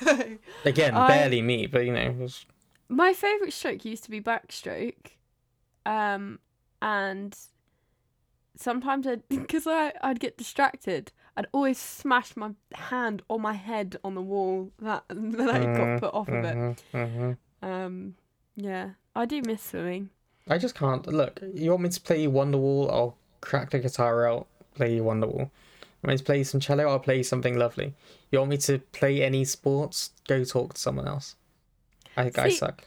Again, I- barely me, but you know, it was My favourite stroke used to be backstroke, um, and sometimes I'd because I I'd get distracted. I'd always smash my hand or my head on the wall that and then I got Mhm, put off of it. mhm, mhm. Um, yeah, I do miss swimming. I just can't. Look, you want me to play Wonderwall? I'll crack the guitar out, play Wonderwall. You want me to play some cello? I'll play something lovely. You want me to play any sports? Go talk to someone else. I I See- suck.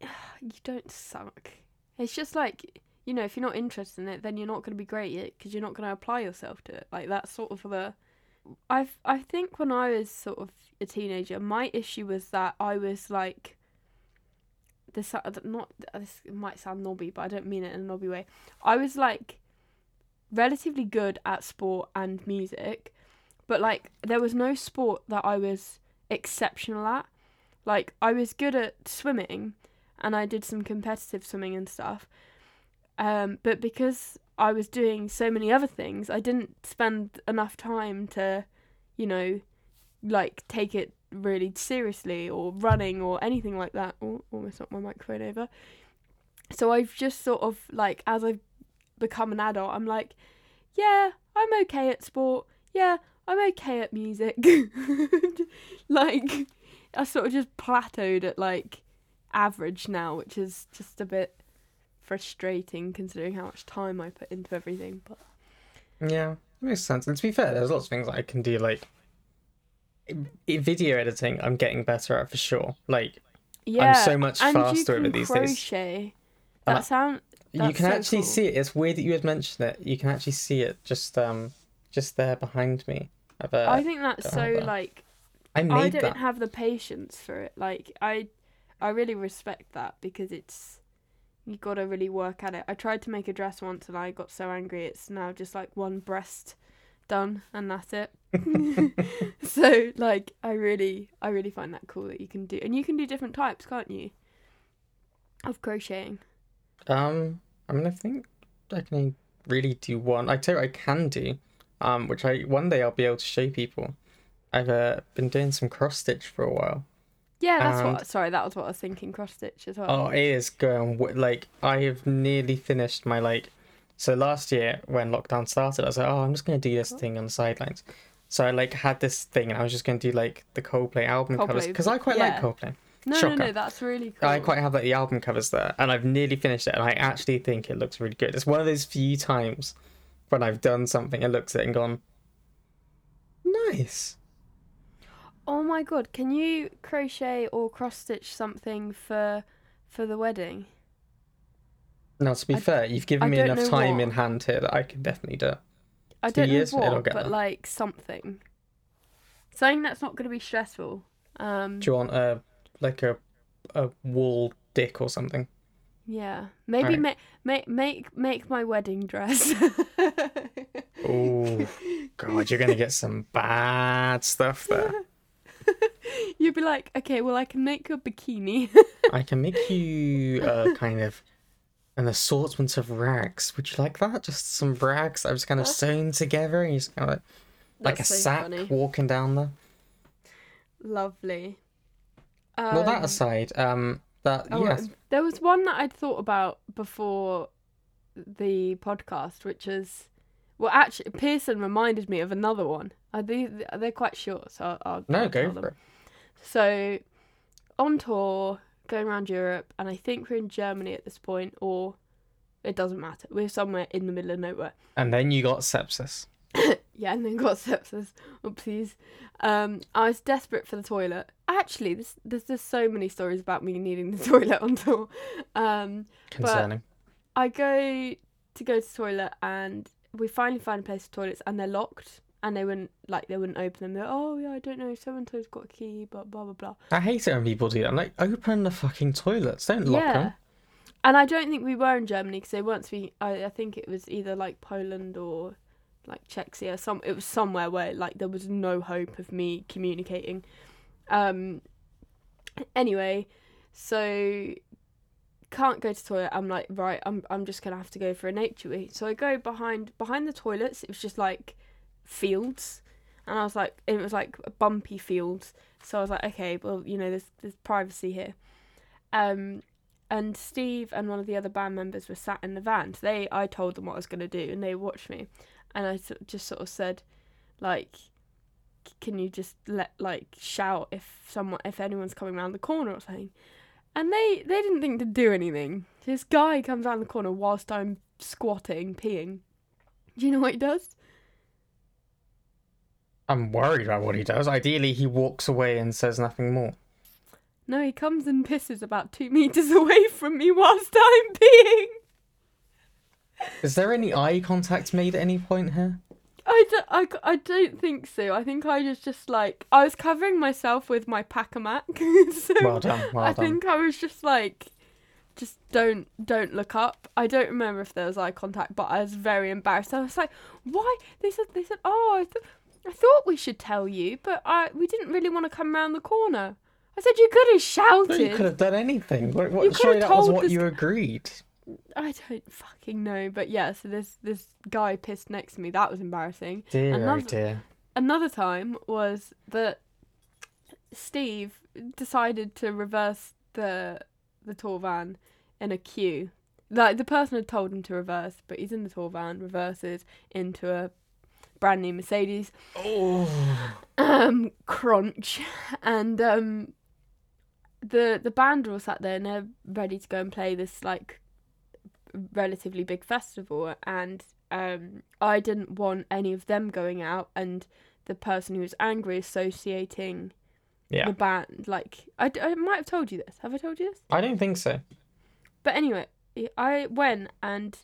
You don't suck. It's just like you know, if you're not interested in it, then you're not going to be great at it because you're not going to apply yourself to it. Like that's sort of the. I've I think when I was sort of a teenager, my issue was that I was like this not this might sound knobby, but I don't mean it in a knobby way. I was like relatively good at sport and music, but like there was no sport that I was exceptional at. Like I was good at swimming, and I did some competitive swimming and stuff. Um, but because I was doing so many other things, I didn't spend enough time to, you know, like take it really seriously or running or anything like that. Oh, almost knocked my microphone over. So I've just sort of like as I've become an adult, I'm like, yeah, I'm okay at sport. Yeah, I'm okay at music. like I sort of just plateaued at like average now, which is just a bit frustrating considering how much time I put into everything. But Yeah, makes sense. And to be fair, there's lots of things I can do. Like video editing, I'm getting better at for sure. Like yeah, I'm so much faster with these days. crochet. And That I- sound you can so actually cool. see it. It's weird that you had mentioned it. You can actually see it just um just there behind me. I think that's so that. like I I don't that. have the patience for it. Like I, I really respect that because it's you got to really work at it. I tried to make a dress once and I got so angry. It's now just like one breast done and that's it. so like I really, I really find that cool that you can do, and you can do different types, can't you? Of crocheting. Um, I mean, I think I can really do one. I tell you, I can do. Um, which I one day I'll be able to show people. I've uh, been doing some cross stitch for a while. Yeah, that's And- what. Sorry, that was what I was thinking. Cross stitch as well. Oh, it is going like I have nearly finished my like. So last year when lockdown started, I was like, oh, I'm just gonna do this thing on the sidelines. So I like had this thing, and I was just gonna do like the Coldplay album covers because I quite yeah. like Coldplay. no, no, no, that's really cool. I quite have like the album covers there, and I've nearly finished it, and I actually think it looks really good. It's one of those few times when I've done something and looked at it and gone, nice. Oh my god, can you crochet or cross stitch something for for the wedding? Now, to be I- fair, you've given I me enough time what. in hand here that I can definitely do it. I Two don't know years, it'll what, but there. like something. Something that's not going to be stressful. Um Do you want a like a a wool dick or something? yeah. Maybe Alright. make make make make my wedding dress. Oh God, you're gonna get some bad stuff there. You'd be like, "Okay, well I can make a bikini." I can make you uh, kind of an assortment of rags. Would you like that? Just some rags I was kind of sewn together, and you just kind of like a so sack funny. walking down there. Lovely. well, that Um, aside, um, that Oh, yes, um, There was one that I'd thought about before the podcast, which is well, actually, Pearson reminded me of another one. Uh, they they're quite short, so I'll, I'll no, go for them. it. So, on tour, going around Europe, and I think we're in Germany at this point, or it doesn't matter. We're somewhere in the middle of nowhere. And then you got sepsis. Yeah, and then got sepsis. Oopsies. Um, I was desperate for the toilet. Actually, this, there's just so many stories about me needing the toilet on tour. Um, Concerning. I go to go to the toilet and we finally find a place for toilets and they're locked and they wouldn't like they wouldn't open them. They're oh yeah I don't know so and so's got a key but blah blah blah. I hate it when people do that. I'm like, open the fucking toilets. Don't lock yeah. them. And I don't think we were in Germany because they weren't speaking. I, I think it was either like Poland or like Czechia. Some it was somewhere where like there was no hope of me communicating. Um. Anyway, so can't go to the toilet. I'm like right. I'm I'm just gonna have to go for a nature wee. So I go behind behind the toilets. It was just like fields, and I was like it was like a bumpy fields. So I was like okay, well you know there's there's privacy here. Um and Steve and one of the other band members were sat in the van. So they, I told them what I was going to do, and they watched me, and I just sort of said, like, can you just let like shout if someone, if anyone's coming around the corner or something, and they they didn't think to do anything. This guy comes around the corner whilst I'm squatting, peeing. Do you know what he does? I'm worried about what he does. Ideally, he walks away and says nothing more. No, he comes and pisses about two meters away from me whilst I'm peeing. Is there any eye contact made at any point here? I don't, I, I don't think so. I think I was just like I was covering myself with my Pacamac. so Well done. Well I done. think I was just like just don't don't look up. I don't remember if there was eye contact, but I was very embarrassed. I was like, "Why?" They said they said, "Oh, I, th- I thought we should tell you, but I we didn't really want to come around the corner." I said, "You could have shouted." you could have done anything. What, You what, could surely have that was what this- you agreed. I don't fucking know, but yeah. So this this guy pissed next to me. That was embarrassing. Dear, oh Another- dear. Another time was that Steve decided to reverse the the tour van in a queue. Like the person had told him to reverse, but he's in the tour van, reverses into a brand new Mercedes. Oh, um crunch. And um the the band were all sat there and they're ready to go and play this like relatively big festival. And um I didn't want any of them going out and the person who was angry associating yeah. the band like I, I might have told you this. Have I told you this? I don't think so. but anyway I went and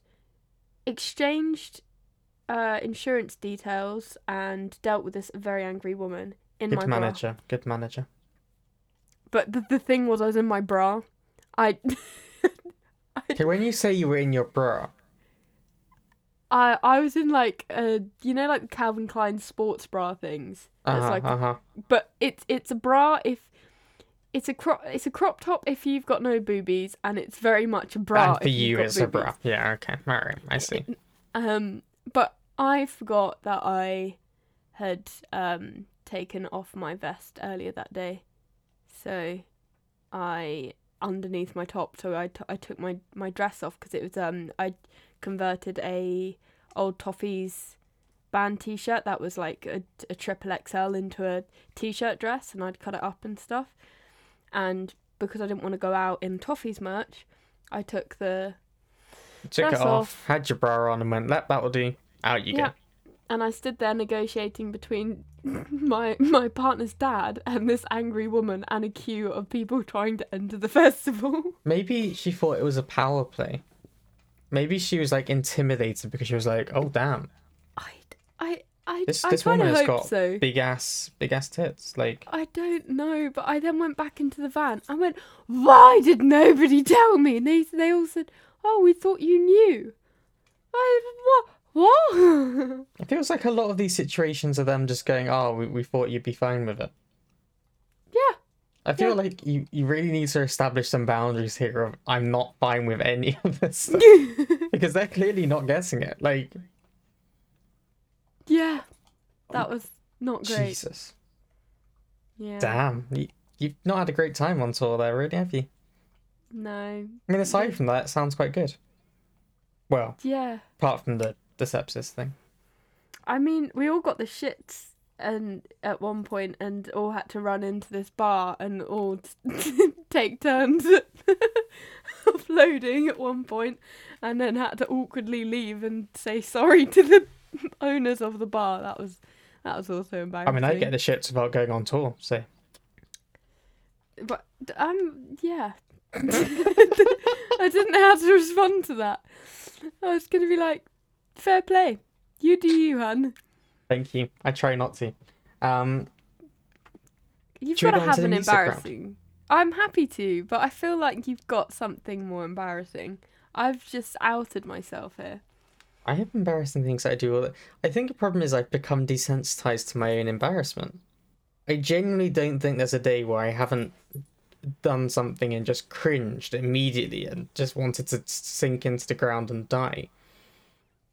exchanged uh insurance details and dealt with this very angry woman in my Good bra. manager. Good manager. But the, the thing was, I was in my bra. I, Okay, when you say you were in your bra, I, I was in like a, you know, like Calvin Klein sports bra things. Uh-huh, like, uh-huh. but it's it's a bra if it's a crop it's a crop top if you've got no boobies, and it's very much a bra. and for you, it's a bra. Yeah, okay. All right, I see. Um, but I forgot that I had um taken off my vest earlier that day, so I underneath my top, so I, t- I took my my dress off because it was um I converted a old Toffees band t-shirt that was like a, a triple XL into a t-shirt dress and I'd cut it up and stuff and because I didn't want to go out in Toffees merch I took the Took Dress it off, off. had your bra on, and went, that, that'll do. Out you Yeah. go. and I stood there negotiating between my my partner's dad and this angry woman and a queue of people trying to enter the festival. Maybe she thought it was a power play. Maybe she was like intimidated because she was like, "Oh damn, I I I, this I this kind woman of has hope got so. big ass big ass tits." Like, I don't know, but I then went back into the van. I went, "Why did nobody tell me?" And they they all said, "Oh, we thought you knew." I what what? it feels like a lot of these situations are them just going, "Oh, we, we thought you'd be fine with it." yeah, I feel Yeah. like you, you really need to establish some boundaries here of I'm not fine with any of this stuff because they're clearly not getting it. Like yeah, that was not great. Jesus, Yeah, damn, you, you've not had a great time on tour there, really, have you? no, I mean, aside from that, it sounds quite good. Well, yeah. apart from the the sepsis thing. I mean, we all got the shits and at one point and all had to run into this bar and all t- take turns uploading at one point and then had to awkwardly leave and say sorry to the owners of the bar. That was that was also embarrassing. I mean, I get the shits about going on tour, so But um yeah. I didn't know how to respond to that. I was gonna be like, fair play. You do you, hun. thank you. I try not to. Um, You've got to have an music round? embarrassing. I'm happy to, but I feel like you've got something more embarrassing. I've just outed myself here. I have embarrassing things I do. all the- I think the problem is I've become desensitized to my own embarrassment. I genuinely don't think there's a day where I haven't done something and just cringed immediately and just wanted to sink into the ground and die.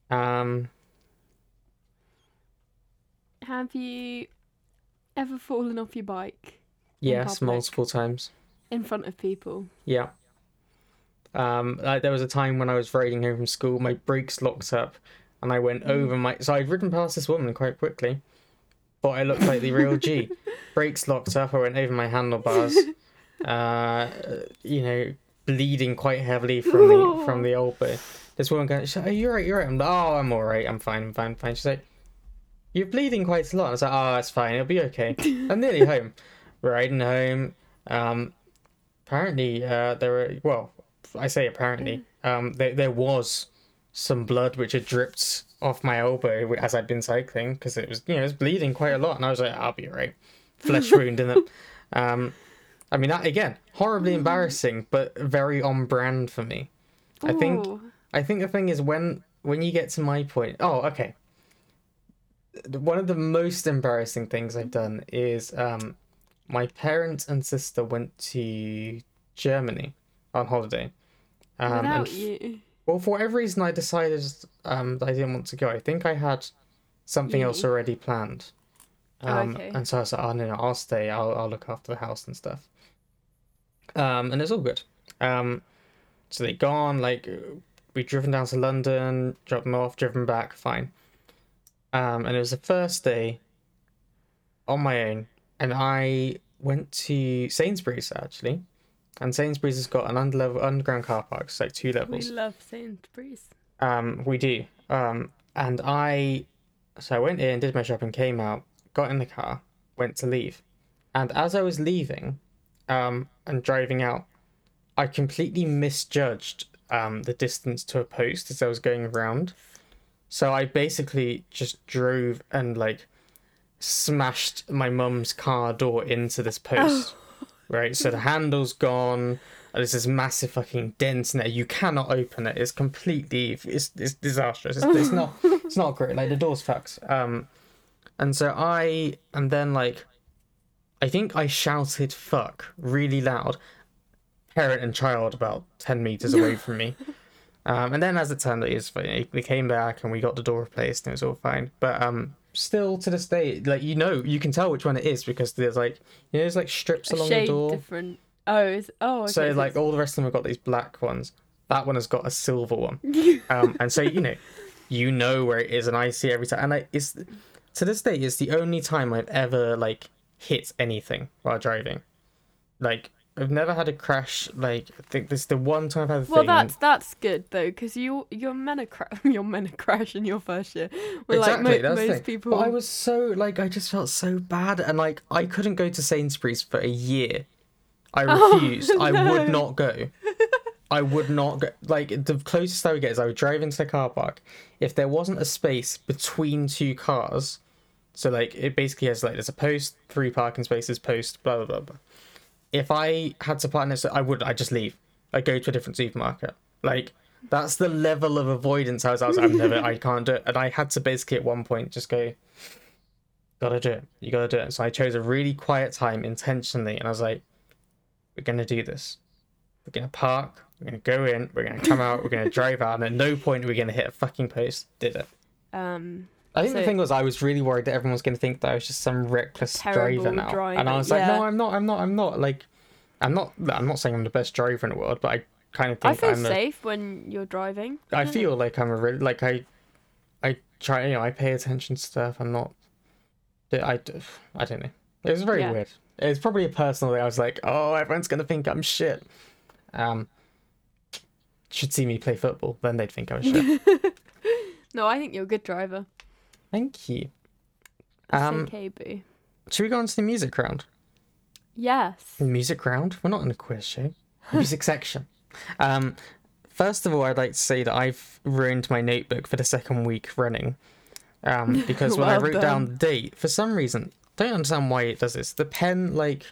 Um, Have you ever fallen off your bike yes, public. multiple times. in front of people? Yeah. Um, like there was a time when I was riding home from school, my brakes locked up, and I went over my. So I'd ridden past this woman quite quickly, but I looked like the real G. brakes locked up. I went over my handlebars. uh, you know, bleeding quite heavily from the from the elbow. This woman goes, "Are you alright? You're right." I'm like, "Oh, I'm alright. I'm fine. I'm fine. I'm fine." She's like, "You're bleeding quite a lot." I was like, "Oh, it's fine. It'll be okay." I'm nearly home. Riding home. Um, apparently, uh, there were well, I say apparently, um, there there was some blood which had dripped off my elbow as I'd been cycling because it was you know it was bleeding quite a lot, and I was like, "I'll be alright." Flesh wound in it. Um, I mean, that again, horribly Mm. embarrassing, but very on brand for me. I think Ooh. I think the thing is when when you get to my point. Oh, okay. One of the most embarrassing things I've done is um, my parents and sister went to Germany on holiday. Um, and without f- you. well, for whatever reason, I decided um, that I didn't want to go. I think I had something else already planned. Oh, Um, okay. And so I was like, oh, no, no, I'll stay. I'll, I'll look after the house and stuff. Um, and it's all good. Um, so they gone, like, we driven down to London, dropped them off, driven back, fine. Um, and it was the first day on my own, and I went to Sainsbury's actually. And Sainsbury's has got an underlevel underground car park, it's like two levels. We love Sainsbury's. Um, we do. Um, and I, so I went in, did my shopping, came out, got in the car, went to leave, and as I was leaving, um, and driving out, I completely misjudged um the distance to a post as I was going around. So I basically just drove and like smashed my mum's car door into this post. Right, so the handle's gone. There's this massive fucking dent in there. You cannot open it. It's completely it's it's disastrous. It's, it's not it's not great. Like the door's fucked. Um, and so I and then like, I think I shouted "fuck" really loud, parent and child about ten meters away from me. Um, and then as it turned out, it was fine. We came back and we got the door replaced and it was all fine. But um, still to this day, like you know, you can tell which one it is because there's like you know, there's like strips along the door. different. Oh, is oh okay. so like all the rest of them have got these black ones. That one has got a silver one. Um, and so you know, you know where it is, and I see every time. And I, it's to this day, it's the only time I've ever like hit anything while driving. Like I've never had a crash. Like I think this is the one time I've had a well, thing. that's that's good though, because you you're meant to crash. You're meant to crash in your first year. Well, exactly, like mo- that's the most people. But I was so like I just felt so bad, and like I couldn't go to Sainsbury's for a year. I Oh, refused. I would not go. I would not go. Like the closest I would get is I would drive into the car park. If there wasn't a space between two cars, so like it basically has like there's a post, three parking spaces, post, blah blah blah. blah. If I had to next, to- I would. I just leave. I go to a different supermarket. Like that's the level of avoidance I was. I was. I'm never. I can't do it. And I had to basically at one point just go. Gotta do it. You gotta do it. So I chose a really quiet time intentionally, and I was like, "We're gonna do this. We're gonna park. We're gonna go in. We're gonna come out. We're gonna drive out. And at no point are we gonna hit a fucking post. Did it. um. I think the thing was, I was really worried that everyone was going to think that I was just some reckless driver now, and I was like, yeah. "No, I'm not. I'm not. I'm not. Like, I'm not. I'm not saying I'm the best driver in the world, but I kind of I think feel I'm. A, safe when you're driving. I feel like I'm a really like I, I try. You know, I pay attention to stuff. I'm not. I. I don't know. It was very Yeah. weird. It's probably a personal thing. I was like, oh, everyone's gonna think I'm shit. Um. Should see me play football, then they'd think I was shit. No, I think you're a good driver. Thank you. Um, okay, boo. Should we go on to the music round? Yes. Music round? We're not in a quiz show. Music section. Um, first of all, I'd like to say that I've ruined my notebook for the second week running. Um, because when I wrote down the date, for some reason, don't understand why it does this. The pen, like,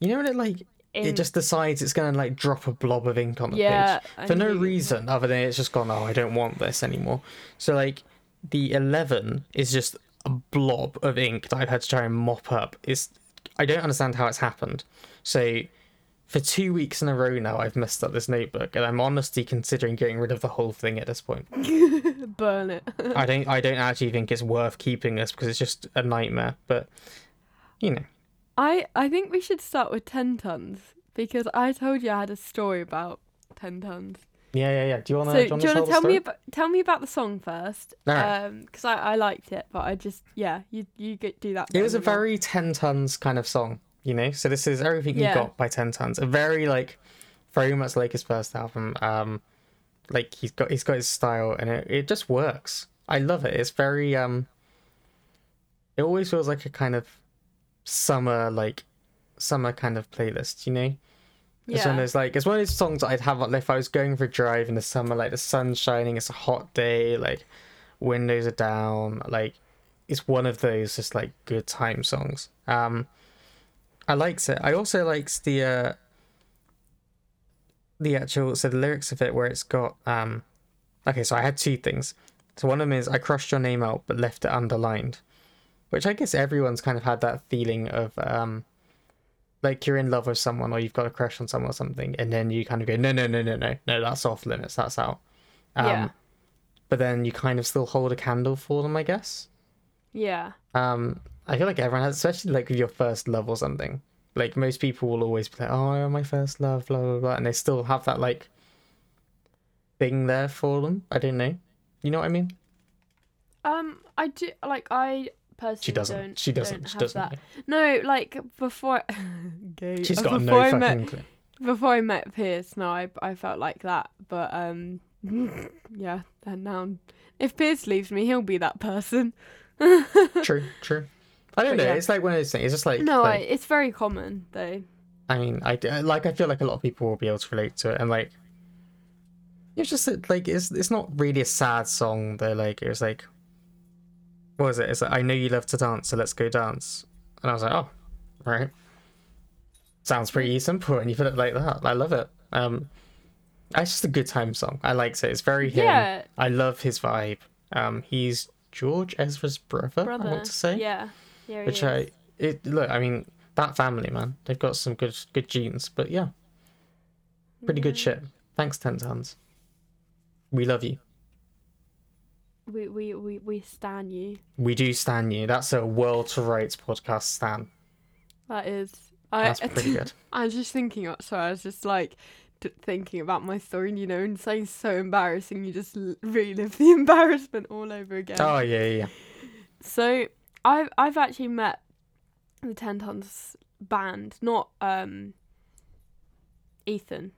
you know when it like In- it just decides it's gonna like drop a blob of ink on the yeah. page for no reason other than it's just gone. Oh, I don't want this anymore. So like, the eleven is just a blob of ink that I've had to try and mop up. It's I don't understand how it's happened. So for two weeks in a row now, I've messed up this notebook, and I'm honestly considering getting rid of the whole thing at this point. Burn it. I don't I don't actually think it's worth keeping this because it's just a nightmare. But you know, I I think we should start with Ten Tonnes because I told you I had a story about Ten Tonnes. Yeah, yeah, yeah. Do you wanna? so do you do you want to tell me about tell me about the song first? Alright. Um, because I I liked it, but I just yeah you you get do that. It was a very 10 Tonnes kind of song, you know? So this is everything Yeah. you got by 10 Tonnes. A very like very much like his first album. Um like he's got he's got his style and it, it just works. I love it. It's very um it always feels like a kind of summer like summer kind of playlist, you know? It's one of yeah. those like it's one of those songs that I'd have on if I was going for a drive in the summer, like the sun's shining, it's a hot day, like windows are down, like it's one of those just like good time songs. Um I likes it. I also likes the uh the actual so the lyrics of it where it's got um okay, so I had two things. So one of them is I crossed your name out but left it underlined. Which I guess everyone's kind of had that feeling of um like you're in love with someone or you've got a crush on someone or something, and then you kind of go, No, no, no, no, no, no, that's off limits, that's out. Um Yeah. but then you kind of still hold a candle for them, I guess. Yeah. Um, I feel like everyone has, especially like with your first love or something. Like most people will always be like, "Oh, my first love," blah blah blah, and they still have that like thing there for them. I don't know. You know what I mean? Um, I do like I personally She doesn't. don't. she doesn't. She doesn't. that. No, like before. Gay. She's got before no I fucking. met clue. before I met Piers. No, I I felt like that, but um, yeah. And now, if Piers leaves me, he'll be that person. True, true. I don't But know. yeah. It's like one of those things. It's just like no, I, it's very common though. I mean, I I- like. I feel like a lot of people will be able to relate to it, and like, it's just like it's it's not really a sad song. Though, like it was like, what was it? It's like I know you love to dance, so let's go dance. And I was like, oh, right. Sounds pretty simple, and you put it like that. I love it. Um, it's just a good time song. I liked it. It's very him. Yeah, I love his vibe. Um, he's George Ezra's brother. brother. I want to say. Yeah, yeah. Which is. I it look. I mean that family man. They've got some good good genes. But yeah, pretty good shit. Thanks, Ten Tonnes. We love you. We we we we stan you. We do stan you. That's a World to Rights podcast stan. That is. I, That's pretty good. I was just thinking. uh, Sorry, I was just like thinking about my story. And, you know, and saying so embarrassing, you just relive the embarrassment all over again. Oh yeah, yeah. yeah. So I've I've actually met the Ten Tonnes band, not um Ethan.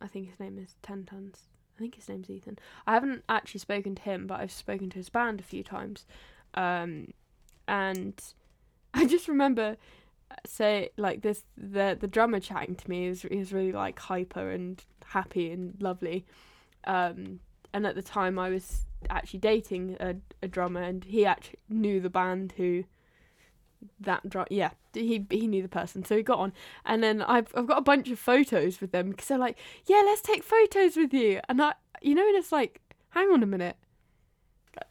I think his name is Ten Tonnes. I think his name's Ethan. I haven't actually spoken to him, but I've spoken to his band a few times. Um and I just remember uh, say like this the the drummer chatting to me is is really like hyper and happy and lovely. Um and at the time I was actually dating a, a drummer and he actually knew the band who that drum yeah he he knew the person so he got on. And then I've I've got a bunch of photos with them because they're like yeah let's take photos with you. And I you know and it's like hang on a minute.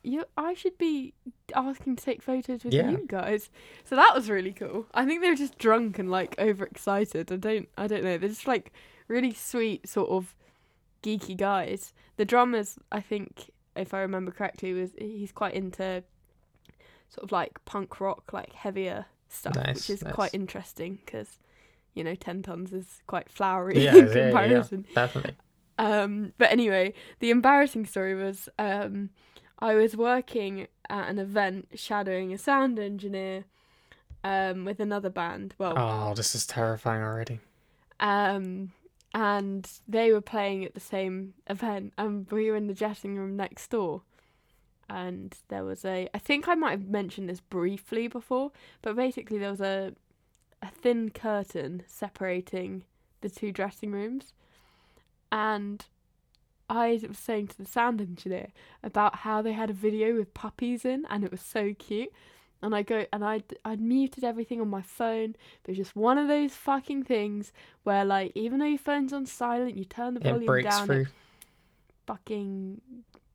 You I should be asking to take photos with Yeah. you guys. So that was really cool. I think they were just drunk and like overexcited. I don't I don't know. They're just like really sweet sort of geeky guys. The drummers I think if I remember correctly was he's quite into sort of like punk rock like heavier stuff Nice, which is nice. quite interesting because you know 10 Tonnes is quite flowery Yeah, in yeah, yeah, comparison Definitely. um but anyway the embarrassing story was um I was working at an event shadowing a sound engineer um with another band well Oh, this is terrifying already. um, and they were playing at the same event, and we were in the dressing room next door. And there was a, I think I might have mentioned this briefly before, but basically there was a, a thin curtain separating the two dressing rooms, and I was saying to the sound engineer about how they had a video with puppies in, and it was so cute. And I go and I I'd muted everything on my phone, but it's just one of those fucking things where like even though your phone's on silent, you turn the It volume breaks down, through. it fucking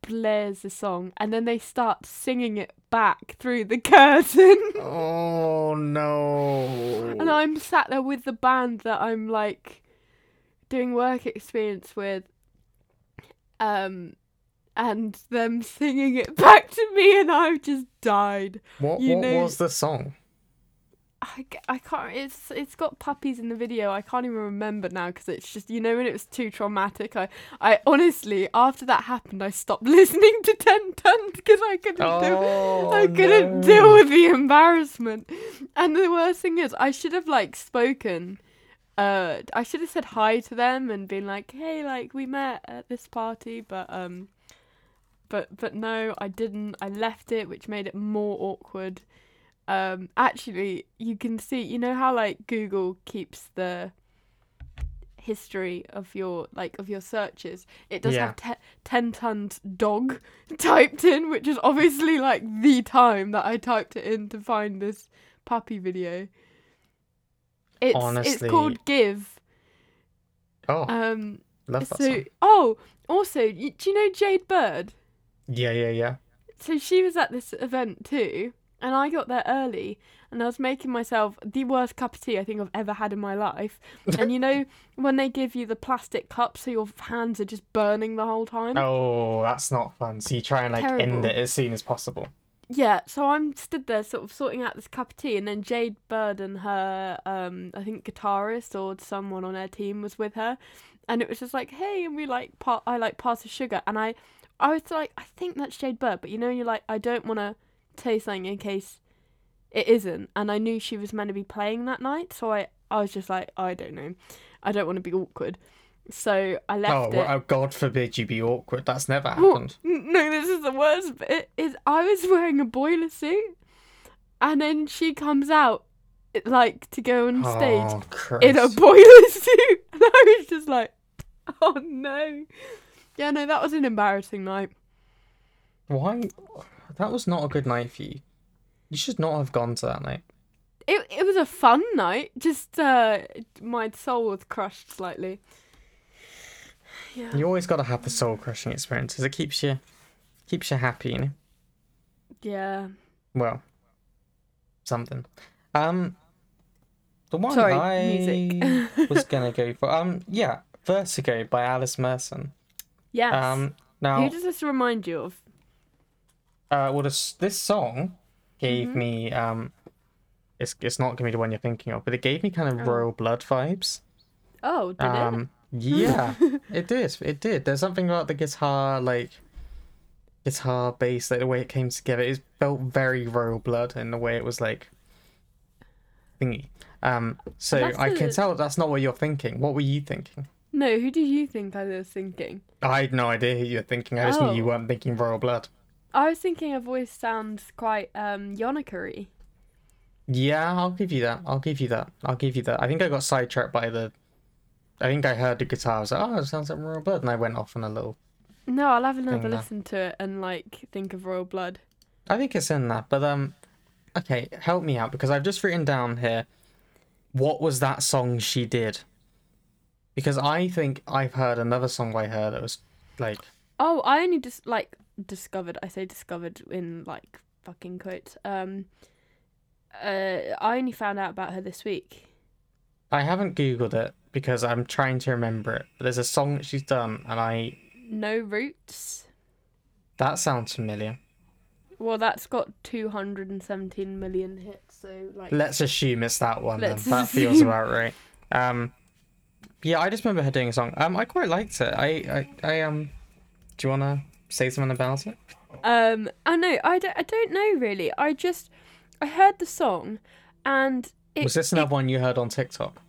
blares the song, and then they start singing it back through the curtain. Oh no. and I'm sat there with the band that I'm like doing work experience with, um, and them singing it back to me, and I've just died. what you what know- was the song? I, I can't. It's it's got puppies in the video. I can't even remember now because it's just you know when it was too traumatic. I I honestly after that happened I stopped listening to Ten Tonnes because I couldn't. Oh, I couldn't no. deal with the embarrassment. And the worst thing is I should have like spoken. Uh, I should have said hi to them and been like, hey, like we met at this party, but um, but but no, I didn't. I left it, which made it more awkward um actually you can see you know how like google keeps the history of your like of your searches it does Yeah. have te- 10 Tonnes dog typed in which is obviously like the time that i typed it in to find this puppy video It's Honestly. it's called Give. Oh, Um. love that So song. oh, also, do you know Jade Bird? Yeah, yeah, yeah. So she was at this event too, and I got there early, and I was making myself the worst cup of tea I think I've ever had in my life. and you know when they give you the plastic cup, so your hands are just burning the whole time. Oh, that's not fun. So you try and like end it as soon as possible. Yeah, so I'm stood there sort of sorting out this cup of tea, and then Jade Bird and her, um, I think guitarist or someone on her team was with her, and it was just like, hey, and we like, pa- I like pass the sugar, and I, I was like, I think that's Jade Bird, but you know, you're like, I don't want to say something in case it isn't, and I knew she was meant to be playing that night, so I, I was just like, I don't know, I don't want to be awkward, so I Oh, left it. well, oh, God forbid you be awkward. That's never happened. no, this is the worst bit. Is I was wearing a boiler suit, and then she comes out, like to go on oh, stage Oh, in a boiler suit, and I was just like, oh no. Yeah, no, that was an embarrassing night. Why? That was not a good night for you. You should not have gone to that night. It it was a fun night. Just uh, my soul was crushed slightly. Yeah. You always got to have the soul crushing experiences. It keeps you, keeps you happy. You know. Yeah. Well, something. Um, the one Sorry, I was gonna go for. Um, yeah, Vertigo by Alice Merton. Yes. Um, now, Who does this remind you of? Uh, well, this this song gave Mhm. me um, it's it's not gonna be the one you're thinking of, but it gave me kind of Oh. Royal Blood vibes. Oh, did it? Um, yeah, it did. It did. There's something about the guitar, like guitar bass, like the way it came together. It felt very Royal Blood in the way it was like thingy. Um, so I can tell that's not what you're thinking. What were you thinking? No, who do you think I was thinking? I had no idea who you were thinking. I just knew you Oh. weren't thinking Royal Blood. I was thinking her voice sounds quite um. Yeah, I'll give you that. I'll give you that. I'll give you that. I think I got sidetracked by the. I think I heard the guitar. I was like, oh, it sounds like Royal Blood, and I went off on a little. No, I'll have another listen to it and like think of Royal Blood. I think it's in that, but um, okay, help me out because I've just written down here. What was that song she did? Because I think I've heard another song by her that was like, Oh, I only just like discovered. I say discovered in like fucking quotes. Um, uh, I only found out about her this week. I haven't googled it because I'm trying to remember it. But there's a song that she's done, and I No roots. that sounds familiar. Well, that's got two hundred and seventeen million hits. So like, Let's assume it's that one. Then that feels about right. Um, yeah, I just remember her doing a song. Um, I quite liked it. I, I, I um, do you wanna say something about it? Um, I know. I don't. I don't know really. I just I heard the song, and it, was this it- another one you heard on TikTok?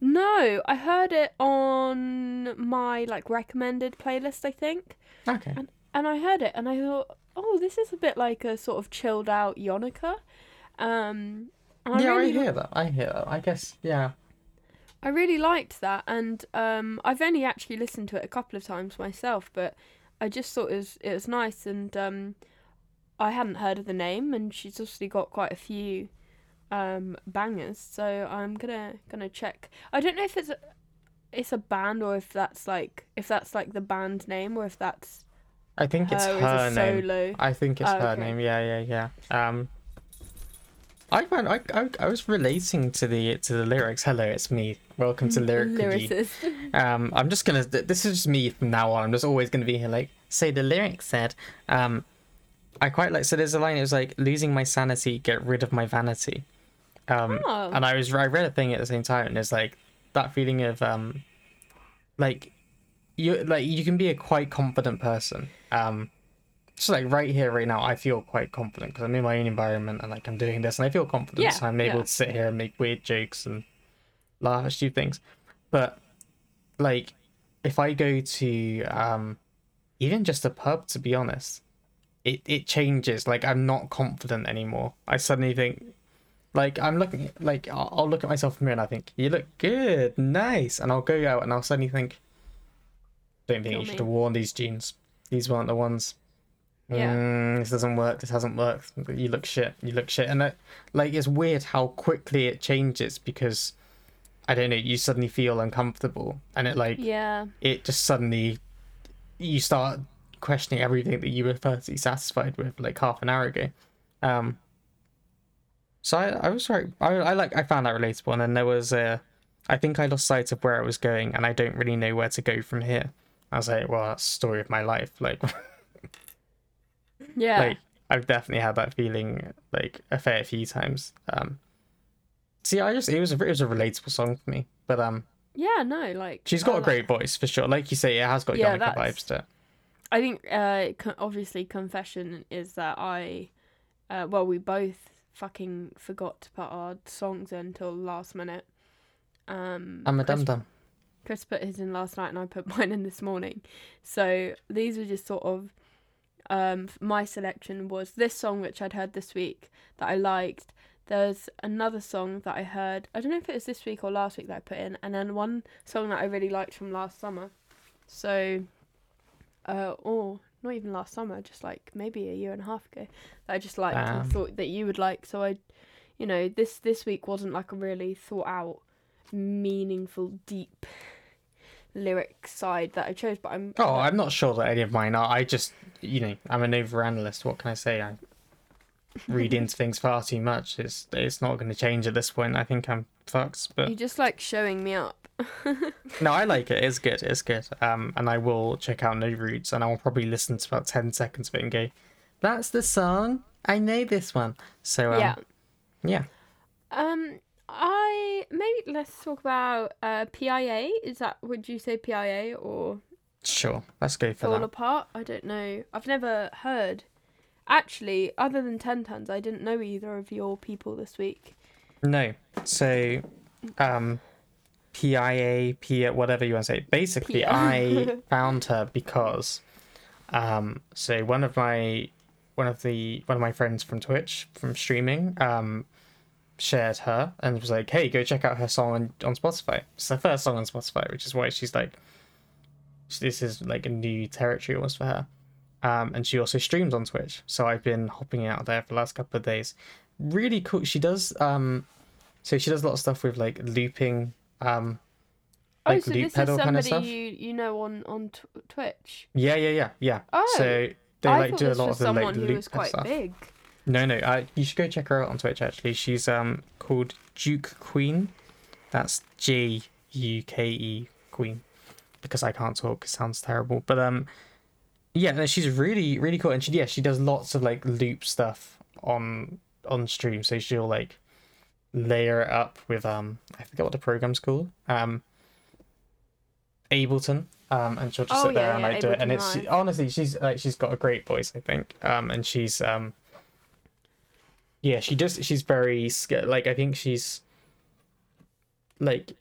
no, I heard it on my like recommended playlist. I think, Okay. and I heard it, and I thought, oh, this is a bit like a sort of chilled out Yonaka. Um, and yeah, really, I hear that. I hear that. I guess. Yeah. I really liked that, and um, I've only actually listened to it a couple of times myself, but I just thought it was it was nice, and um, I hadn't heard of the name, and she's obviously got quite a few um, bangers, so I'm gonna gonna check. I don't know if it's a, it's a band or if that's like if that's like the band name or if that's I think it's her, name. solo. I think it's Oh, her okay. name. Yeah, yeah, yeah. Um, I I, I I was relating to the to the lyrics. Hello, it's me. Welcome to Lyric. Lyricist. Um, I'm just gonna. This is just me from now on. I'm just always gonna be here. Like, say the lyrics said. Um, I quite like. So there's a line. It was like, "Losing my sanity, get rid of my vanity." Um, Oh. and I was I read a thing at the same time, and it's like that feeling of um, like you like you can be a quite confident person. Um, just like right here, right now, I feel quite confident because I'm in my own environment and like I'm doing this, and I feel confident. Yeah, so I'm able yeah. to sit here and make weird jokes and laugh at stupid things. But like, if I go to um, even just a pub, to be honest, it it changes. Like I'm not confident anymore. I suddenly think. Like I'm looking, like I'll, I'll look at myself in the mirror and I think you look good, nice, and I'll go out and I'll suddenly think, don't think Kill you should me. have worn these jeans. These weren't the ones. Yeah. Mm, this doesn't work. This hasn't worked. You look shit. You look shit. And that, like, it's weird how quickly it changes because I don't know, you suddenly feel uncomfortable, and it like Yeah. it just suddenly you start questioning everything that you were perfectly satisfied with like half an hour ago. Um, so I, I was right. I, I like I found that relatable, and then there was a. I think I lost sight of where I was going, and I don't really know where to go from here. I was like, well, that's the story of my life. Like, Yeah. like I've definitely had that feeling like a fair few times. Um, see, I just it was a it was a relatable song for me, but um, yeah, no, like she's got I a like- great voice for sure. Like you say, it has got Yeah, Yonaka vibes to it. I think uh obviously confession is that I uh well we both fucking forgot to put our songs in till last minute. Um I'm a dum dum. Chris put his in last night and I put mine in this morning. So these were just sort of um my selection was this song which I'd heard this week that I liked. There's another song that I heard. I don't know if it was this week or last week that I put in, and then one song that I really liked from last summer. So, uh, or not even last summer, just like maybe a year and a half ago, that I just liked and thought that you would like. So I, you know, this this week wasn't like a really thought out, meaningful, deep lyric side that I chose, but I'm Oh, I'm not sure that any of mine are. I just, you know, I'm an overanalyst. What can I say? I read into things far too much. It's it's not going to change at this point. I think I'm fucked. But you just like showing me up. no, I like it. It's good. It's good. Um, and I will check out No Roots, and I will probably listen to about ten seconds of it and go, "That's the song. I know this one." So um, yeah. yeah, Um, I maybe let's talk about uh PIA. Is that would you say PIA or sure. Let's go for Fall that. Apart? I don't know. I've never heard. Actually, other than Ten Tonnes, I didn't know either of your people this week. No. So, um, PIA, P, whatever you want to say. Basically, Pia. I found her because, um, so one of my, one of the one of my friends from Twitch from streaming, um, shared her and was like, "Hey, go check out her song on, on Spotify." It's her first song on Spotify, which is why she's like, this is like a new territory almost for her. Um, and she also streams on Twitch, so I've been hopping out there for the last couple of days. Really cool. She does um, so she does a lot of stuff with like looping, um, oh, like so loop this is pedal kind of somebody stuff. you you know on on t- Twitch. Yeah, yeah, yeah, yeah. Oh, so they I like do a lot of the like someone who loop was pedal quite stuff. big. No, no. Uh, you should go check her out on Twitch. Actually, she's um called Duke Queen. That's J U K E Queen. Because I can't talk, it sounds terrible. But um, yeah, no, she's really really cool, and she yeah she does lots of like loop stuff on on stream. So she'll like layer it up with um I forget what the program's called um Ableton um and she'll just Oh, sit there yeah, and yeah, like do it and it's Live. honestly she's like she's got a great voice I think um and she's um yeah she just she's very like I think she's like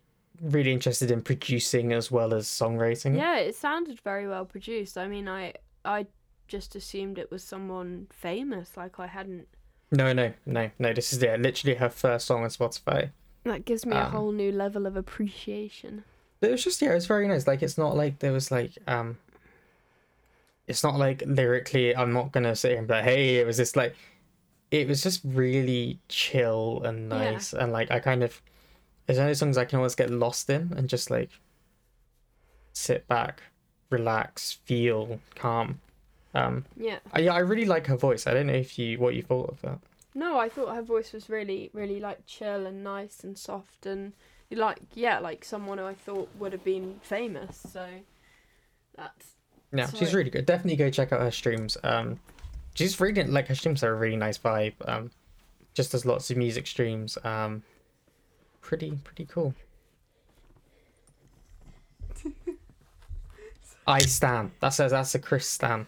really interested in producing as well as songwriting Yeah, it sounded very well produced. I mean, I I just assumed it was someone famous. Like I hadn't. no no no no this is yeah literally her first song on Spotify That gives me a Um, whole new level of appreciation. It was just yeah, it was very nice. Like it's not like there was like um it's not like lyrically I'm not gonna sit here and be like, hey, it was just like it was just really chill and Yeah. nice and like I kind of there's only songs I can always get lost in and just like sit back, relax, feel calm. Um Yeah. I, yeah, I really like her voice. I don't know if you what you thought of that. No, I thought her voice was really, really like chill and nice and soft and like yeah, like someone who I thought would have been famous. So that's Yeah, she's really good. Definitely go check out her streams. Um, she's really like her streams are a really nice vibe. Um, just does lots of music streams. Um, pretty pretty cool. I stand. That says that's a Chris stand.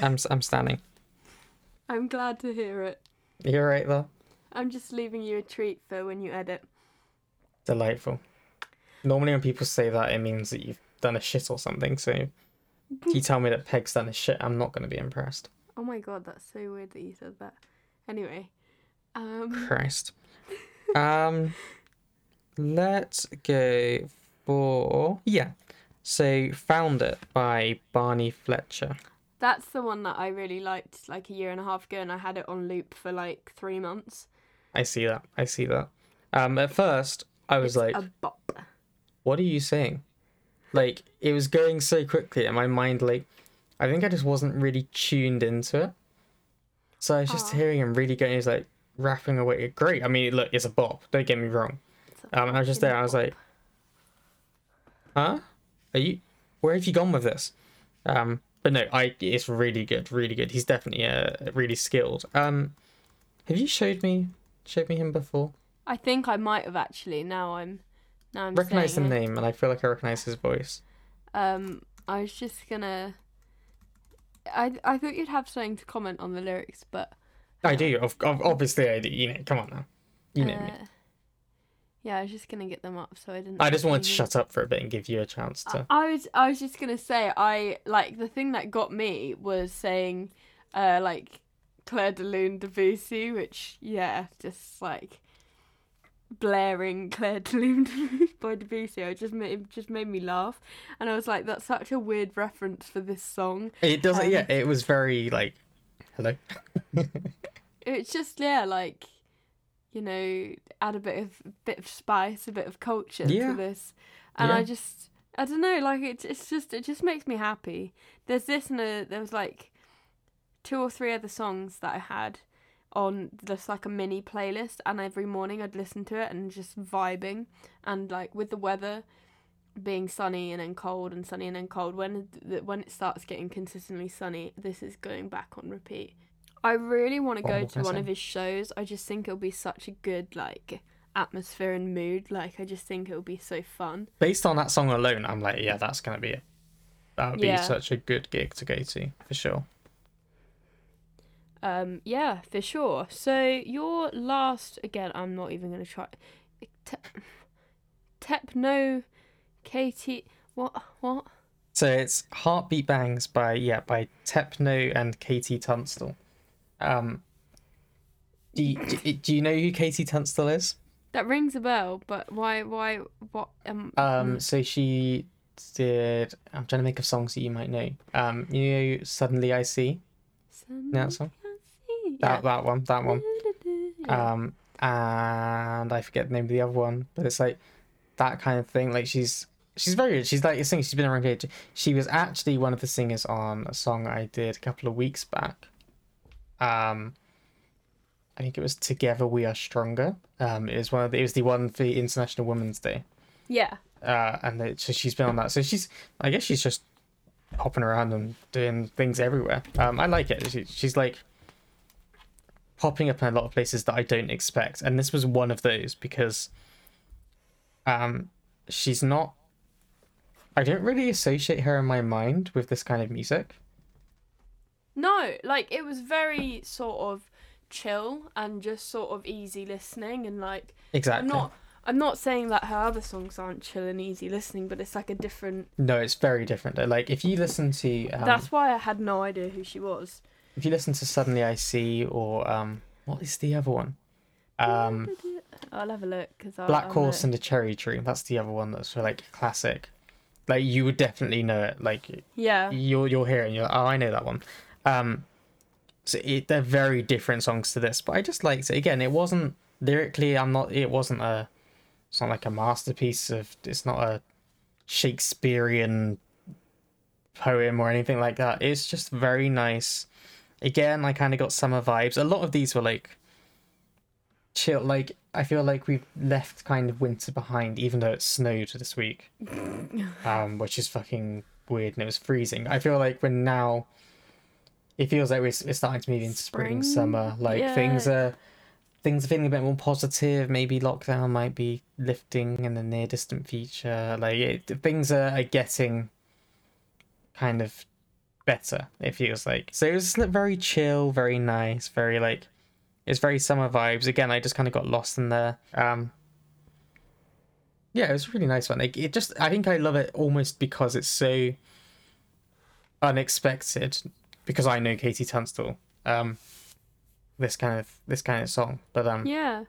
I'm I'm standing. I'm glad to hear it. You're right there. I'm just leaving you a treat for when you edit. Delightful. Normally when people say that, it means that you've done a shit or something. So if you tell me that Peg's done a shit, I'm not going to be impressed. Oh my god, that's so weird that you said that. Anyway, um, Christ. Um, let's go for yeah. So found it by Barney Fletcher. that's the one that I really liked like a year and a half ago, and I had it on loop for like three months. I see that. I see that. Um, at first I was like, a bop. what are you saying? Like it was going so quickly and my mind like I think I just wasn't really tuned into it. So I was just Aw. hearing him really going he's like rapping away. Great. I mean look, it's a bop, don't get me wrong. Um I was just there, I was like Huh? Are you where have you gone with this? Um but no, I it's really good, really good. He's definitely uh, really skilled. Um have you showed me showed me him before? I think I might have actually. Now I'm, now I'm recognize the it. name and I feel like I recognize his voice. Um, I was just gonna. I I thought you'd have something to comment on the lyrics, but I do. Of, of, obviously, I do. You know, come on now. You know me. uh, Yeah, I was just gonna get them up, so I didn't. I just wanted to shut up for a bit and give you a chance to. I was I was just gonna say I like the thing that got me was saying, uh, like Clair de Lune Debussy, which yeah, just like blaring Clair de Lune by Debussy. I just made it just made me laugh, and I was like, that's such a weird reference for this song. It doesn't. um, yeah, it was very like, hello. It's just yeah, like you know, add a bit of bit of spice, a bit of culture Yeah. to this, and I just I don't know, like it, it's just it just makes me happy. There's this and a, there was like two or three other songs that I had on just like a mini playlist, and every morning I'd listen to it and just vibing, and like with the weather being sunny and then cold and sunny and then cold when the, when it starts getting consistently sunny this is going back on repeat. I really want to go to one of his shows. I just think it'll be such a good like atmosphere and mood. Like i just think it'll be so fun. Based on that song alone, I'm like, yeah, that's gonna be it. That would be such a good gig to go to for sure. Um yeah for sure so your last again i'm not even going to try Te- Tepno KT what what So it's Heartbeat Bangs by yeah by Tepno and KT Tunstall. Um, do you, do, do you know who KT Tunstall is? that rings a bell but why why what um Um, so she did. I'm trying to make of songs that you might know. Um, you know, suddenly I see that song. That that one, that one. Yeah. Um, and I forget the name of the other one, but it's like that kind of thing. Like she's she's very good. She's like a singer. She's been around here. She was actually one of the singers on a song I did a couple of weeks back. Um, I think it was "Together We Are Stronger." Um, it was one of the, it was the one for International Women's Day. yeah. Uh, and so she's been on that. So she's I guess she's just hopping around and doing things everywhere. Um, I like it. She, she's like popping up in a lot of places that I don't expect, and this was one of those because um, she's not. I don't really associate her in my mind with this kind of music. No, like it was very sort of chill and just sort of easy listening and like Exactly. I'm not I'm not saying that her other songs aren't chill and easy listening, but it's like a different No, it's very different. Like if you listen to um, That's why I had no idea who she was. If you listen to Suddenly I See or um, what is the other one? Um, I'll have a look because Black Horse and the Cherry Tree. That's the other one that's like classic. Like you would definitely know it. Like yeah you'll you'll hear it and you're like, oh I know that one. Um so it, they're very different songs to this, but I just liked it. Again, it wasn't lyrically I'm not it wasn't a it's not like a masterpiece of it's not a Shakespearean poem or anything like that. It's just very nice. Again, I kind of got summer vibes. A lot of these were like chill like I feel like we've left kind of winter behind even though it snowed this week. um which is fucking weird and it was freezing. I feel like we're now it feels like we're, we're starting to move into spring, Spring? summer. Like Yeah. things are things are feeling a bit more positive. Maybe lockdown might be lifting in the near distant future. Like it, things are, are getting kind of better. It feels like so. It was very chill, very nice, very like it's very summer vibes. Again, I just kind of got lost in there. Um, yeah, it was a really nice one. Like, it just, I think I love it almost because it's so unexpected. Because I know KT Tunstall. Um, this kind of this kind of song, but um, Yeah.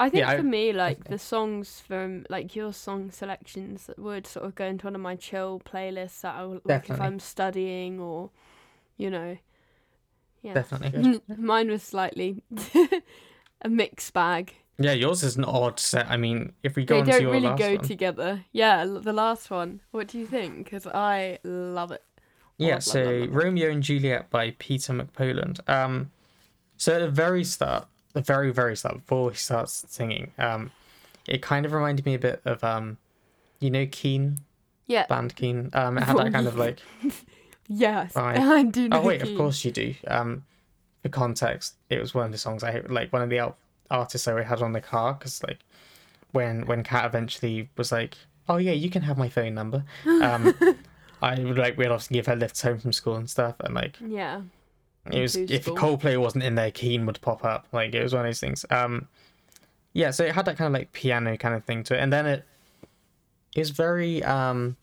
I think Yeah, I- for me, like the songs from like your song selections would sort of go into one of my chill playlists that I will like if I'm studying or, you know, yeah. definitely. Mine was slightly a mixed bag. Yeah, yours is an odd set. I mean, if we go they on to don't your really last go one, together. Yeah, the last one. What do you think? Because I love it. yeah. love, So love, love, love. Romeo and Juliet by Peter McPoland. Um, so at the very start, the very very start, before he starts singing, um, it kind of reminded me a bit of um, you know, Keane Yeah. band Keane. Um, it had that kind of like. Yes, Right. I do know. Oh wait, of course you do. Um, for context, it was one of the songs I like one of the out- artists I had on the car because like when when Kat eventually was like, "Oh yeah, you can have my phone number," um, I would like we'd often give her lifts home from school and stuff, and like Yeah. It was Into if. Coldplay wasn't in there, Keane would pop up. Like it was one of those things. Um, yeah, so it had that kind of like piano kind of thing to it, and then it is very um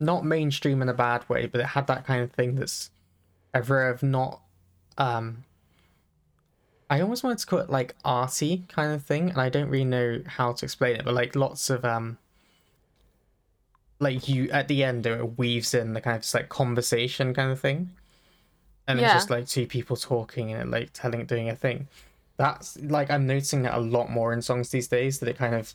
not mainstream in a bad way, but it had that kind of thing that's ever of not um. I almost wanted to call it like arty kind of thing, and I don't really know how to explain it, but like lots of um like you at the end it weaves in the kind of just like conversation kind of thing and it's just like two people talking and like telling doing a thing. That's like i'm noticing that a lot more in songs these days that it kind of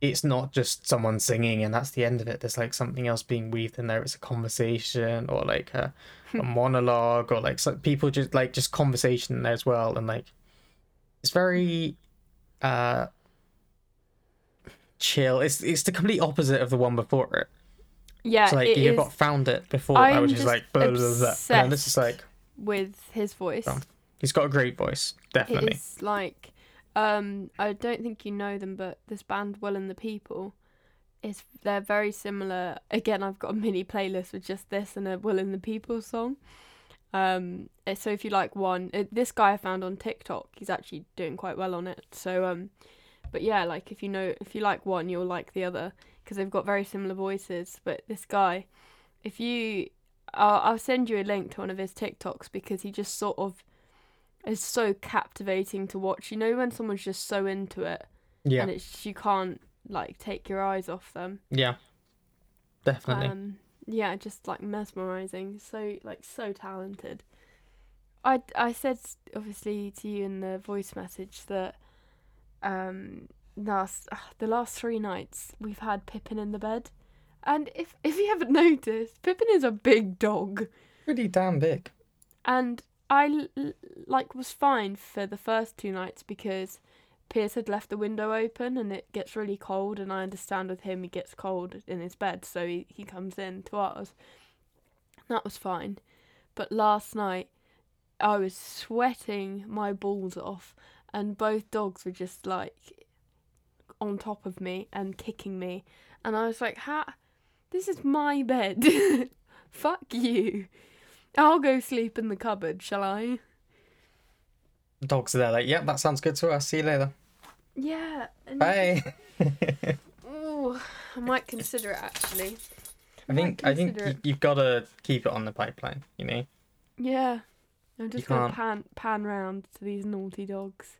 it's not just someone singing and that's the end of it. There's like something else being weaved in there. It's a conversation or like a, a monologue or like so people just like just conversation in there as well and like it's very uh chill. It's it's the complete opposite of the one before it Yeah. so like it you is got found it before I'm just just like blah, blah, blah, blah. and this is like with his voice. Oh, he's got a great voice definitely is like, um, I don't think you know them, but this band Will and the People, is they're very similar. Again, I've got a mini playlist with just this and a Will and the People song. Um, eh, so if you like one, uh, this guy I found on TikTok, he's actually doing quite well on it. So um, but yeah, like if you know if you like one, you'll like the other because they've got very similar voices. But this guy, if you, I'll, I'll send you a link to one of his TikToks because he just sort of is so captivating to watch. You know when someone's just so into it yeah and it's you can't like take your eyes off them. yeah definitely Um, yeah, just like mesmerizing. So like so talented. I I said obviously to you in the voice message that um last ugh, the last three nights we've had Pippin in the bed, and if if you haven't noticed, Pippin is a big dog. pretty damn big And I like was fine for the first two nights because Piers had left the window open and it gets really cold and I understand with him he gets cold in his bed so he, he comes in to ours. That was fine. But last night I was sweating my balls off and both dogs were just like on top of me and kicking me and I was like, "Ha, this is my bed. Fuck you." I'll go sleep in the cupboard, shall I? dogs are there like yep that sounds good to us see you later Yeah. And bye Ooh, I might consider it actually. i think i think you, you've got to keep it on the pipeline you know Yeah. I'm just gonna can't- pan pan round to these naughty dogs.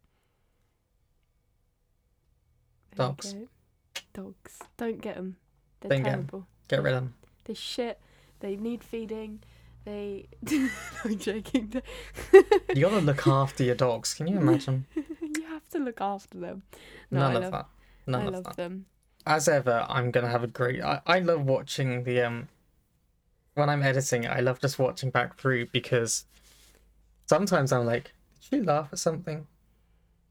Dogs. Dogs. Don't get them. They're Don't get 'em. terrible. get rid of them They shit. They need feeding. They. I'm joking. you gotta look after your dogs can you imagine you have to look after them. No, none I of love, that none I of love that them. as ever i'm gonna have a great I, I love watching the um when i'm editing i love just watching back through because sometimes i'm like did you laugh at something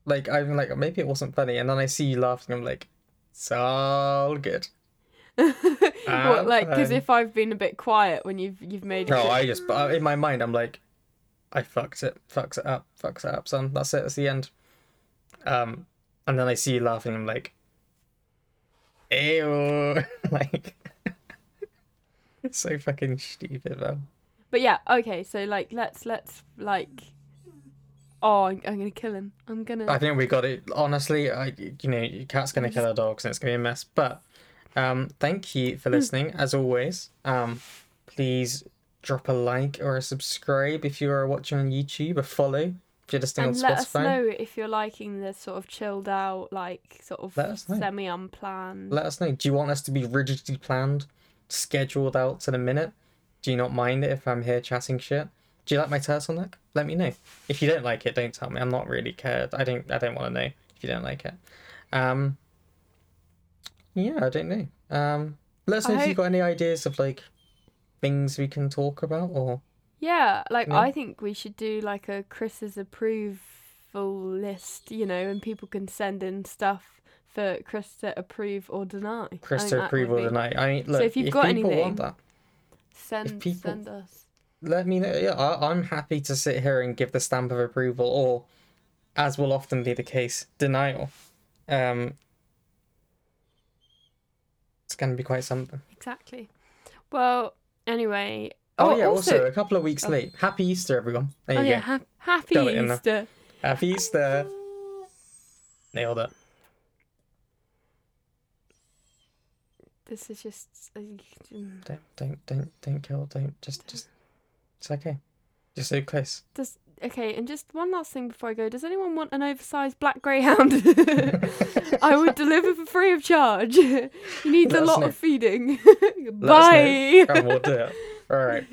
like i'm like maybe it wasn't funny and then i see you laughing i'm like it's all good what, like, because if I've been a bit quiet when you've you've made. no i just but in my mind i'm like i fucked it fucks it up fucks it up son that's it that's the end um and then i see you laughing i'm like ew like it's so fucking stupid man But yeah, okay. So like, let's let's like. Oh, I'm, I'm gonna kill him. I'm gonna. I think we got it. Honestly, I you know, your cat's gonna kill our dogs and it's gonna be a mess. But um, thank you Hmm. for listening as always. Um, please drop a like or a subscribe if you are watching on YouTube. A follow if you're listening and on let us know if you're liking the sort of chilled out, like sort of Let us know. semi unplanned. Let us know. Do you want us to be rigidly planned, scheduled out to the minute? Do you not mind it if I'm here chatting shit? Do you like my turtleneck? Let me know. If you don't like it, don't tell me. I'm not really cared. I don't. I don't want to know if you don't like it. Um. Yeah, I don't know. Um. Let us know I if you've got any ideas of like things we can talk about or Yeah, like Yeah. I think we should do like a Chris's approval list, you know, and people can send in stuff for Chris to approve or deny. Chris to would approval be- tonight. I mean, look, if you've got people anything- want that, Send people- send us. Let me know. Yeah, I, I'm happy to sit here and give the stamp of approval, or, as will often be the case, denial. Um, it's going to be quite something. Exactly. Well, anyway. Oh, Oh, yeah, also, also- a couple of weeks oh. late. Happy Easter, everyone. There Oh you yeah, go. ha- happy Got. Easter. Happy Easter. Nailed it. This is just uh. Don't, don't, don't, don't kill. Don't just, just. It's okay. Just so close. Does okay, and just one last thing before I go. Does anyone want an oversized black greyhound? I would deliver for free of charge. he needs Let a lot know. of feeding. Bye. and we'll do it. All right.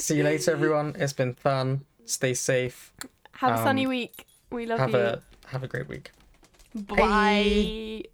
See you later, everyone. It's been fun. Stay safe. Have a sunny Um, week. We love Have you. a have a great week. Bye.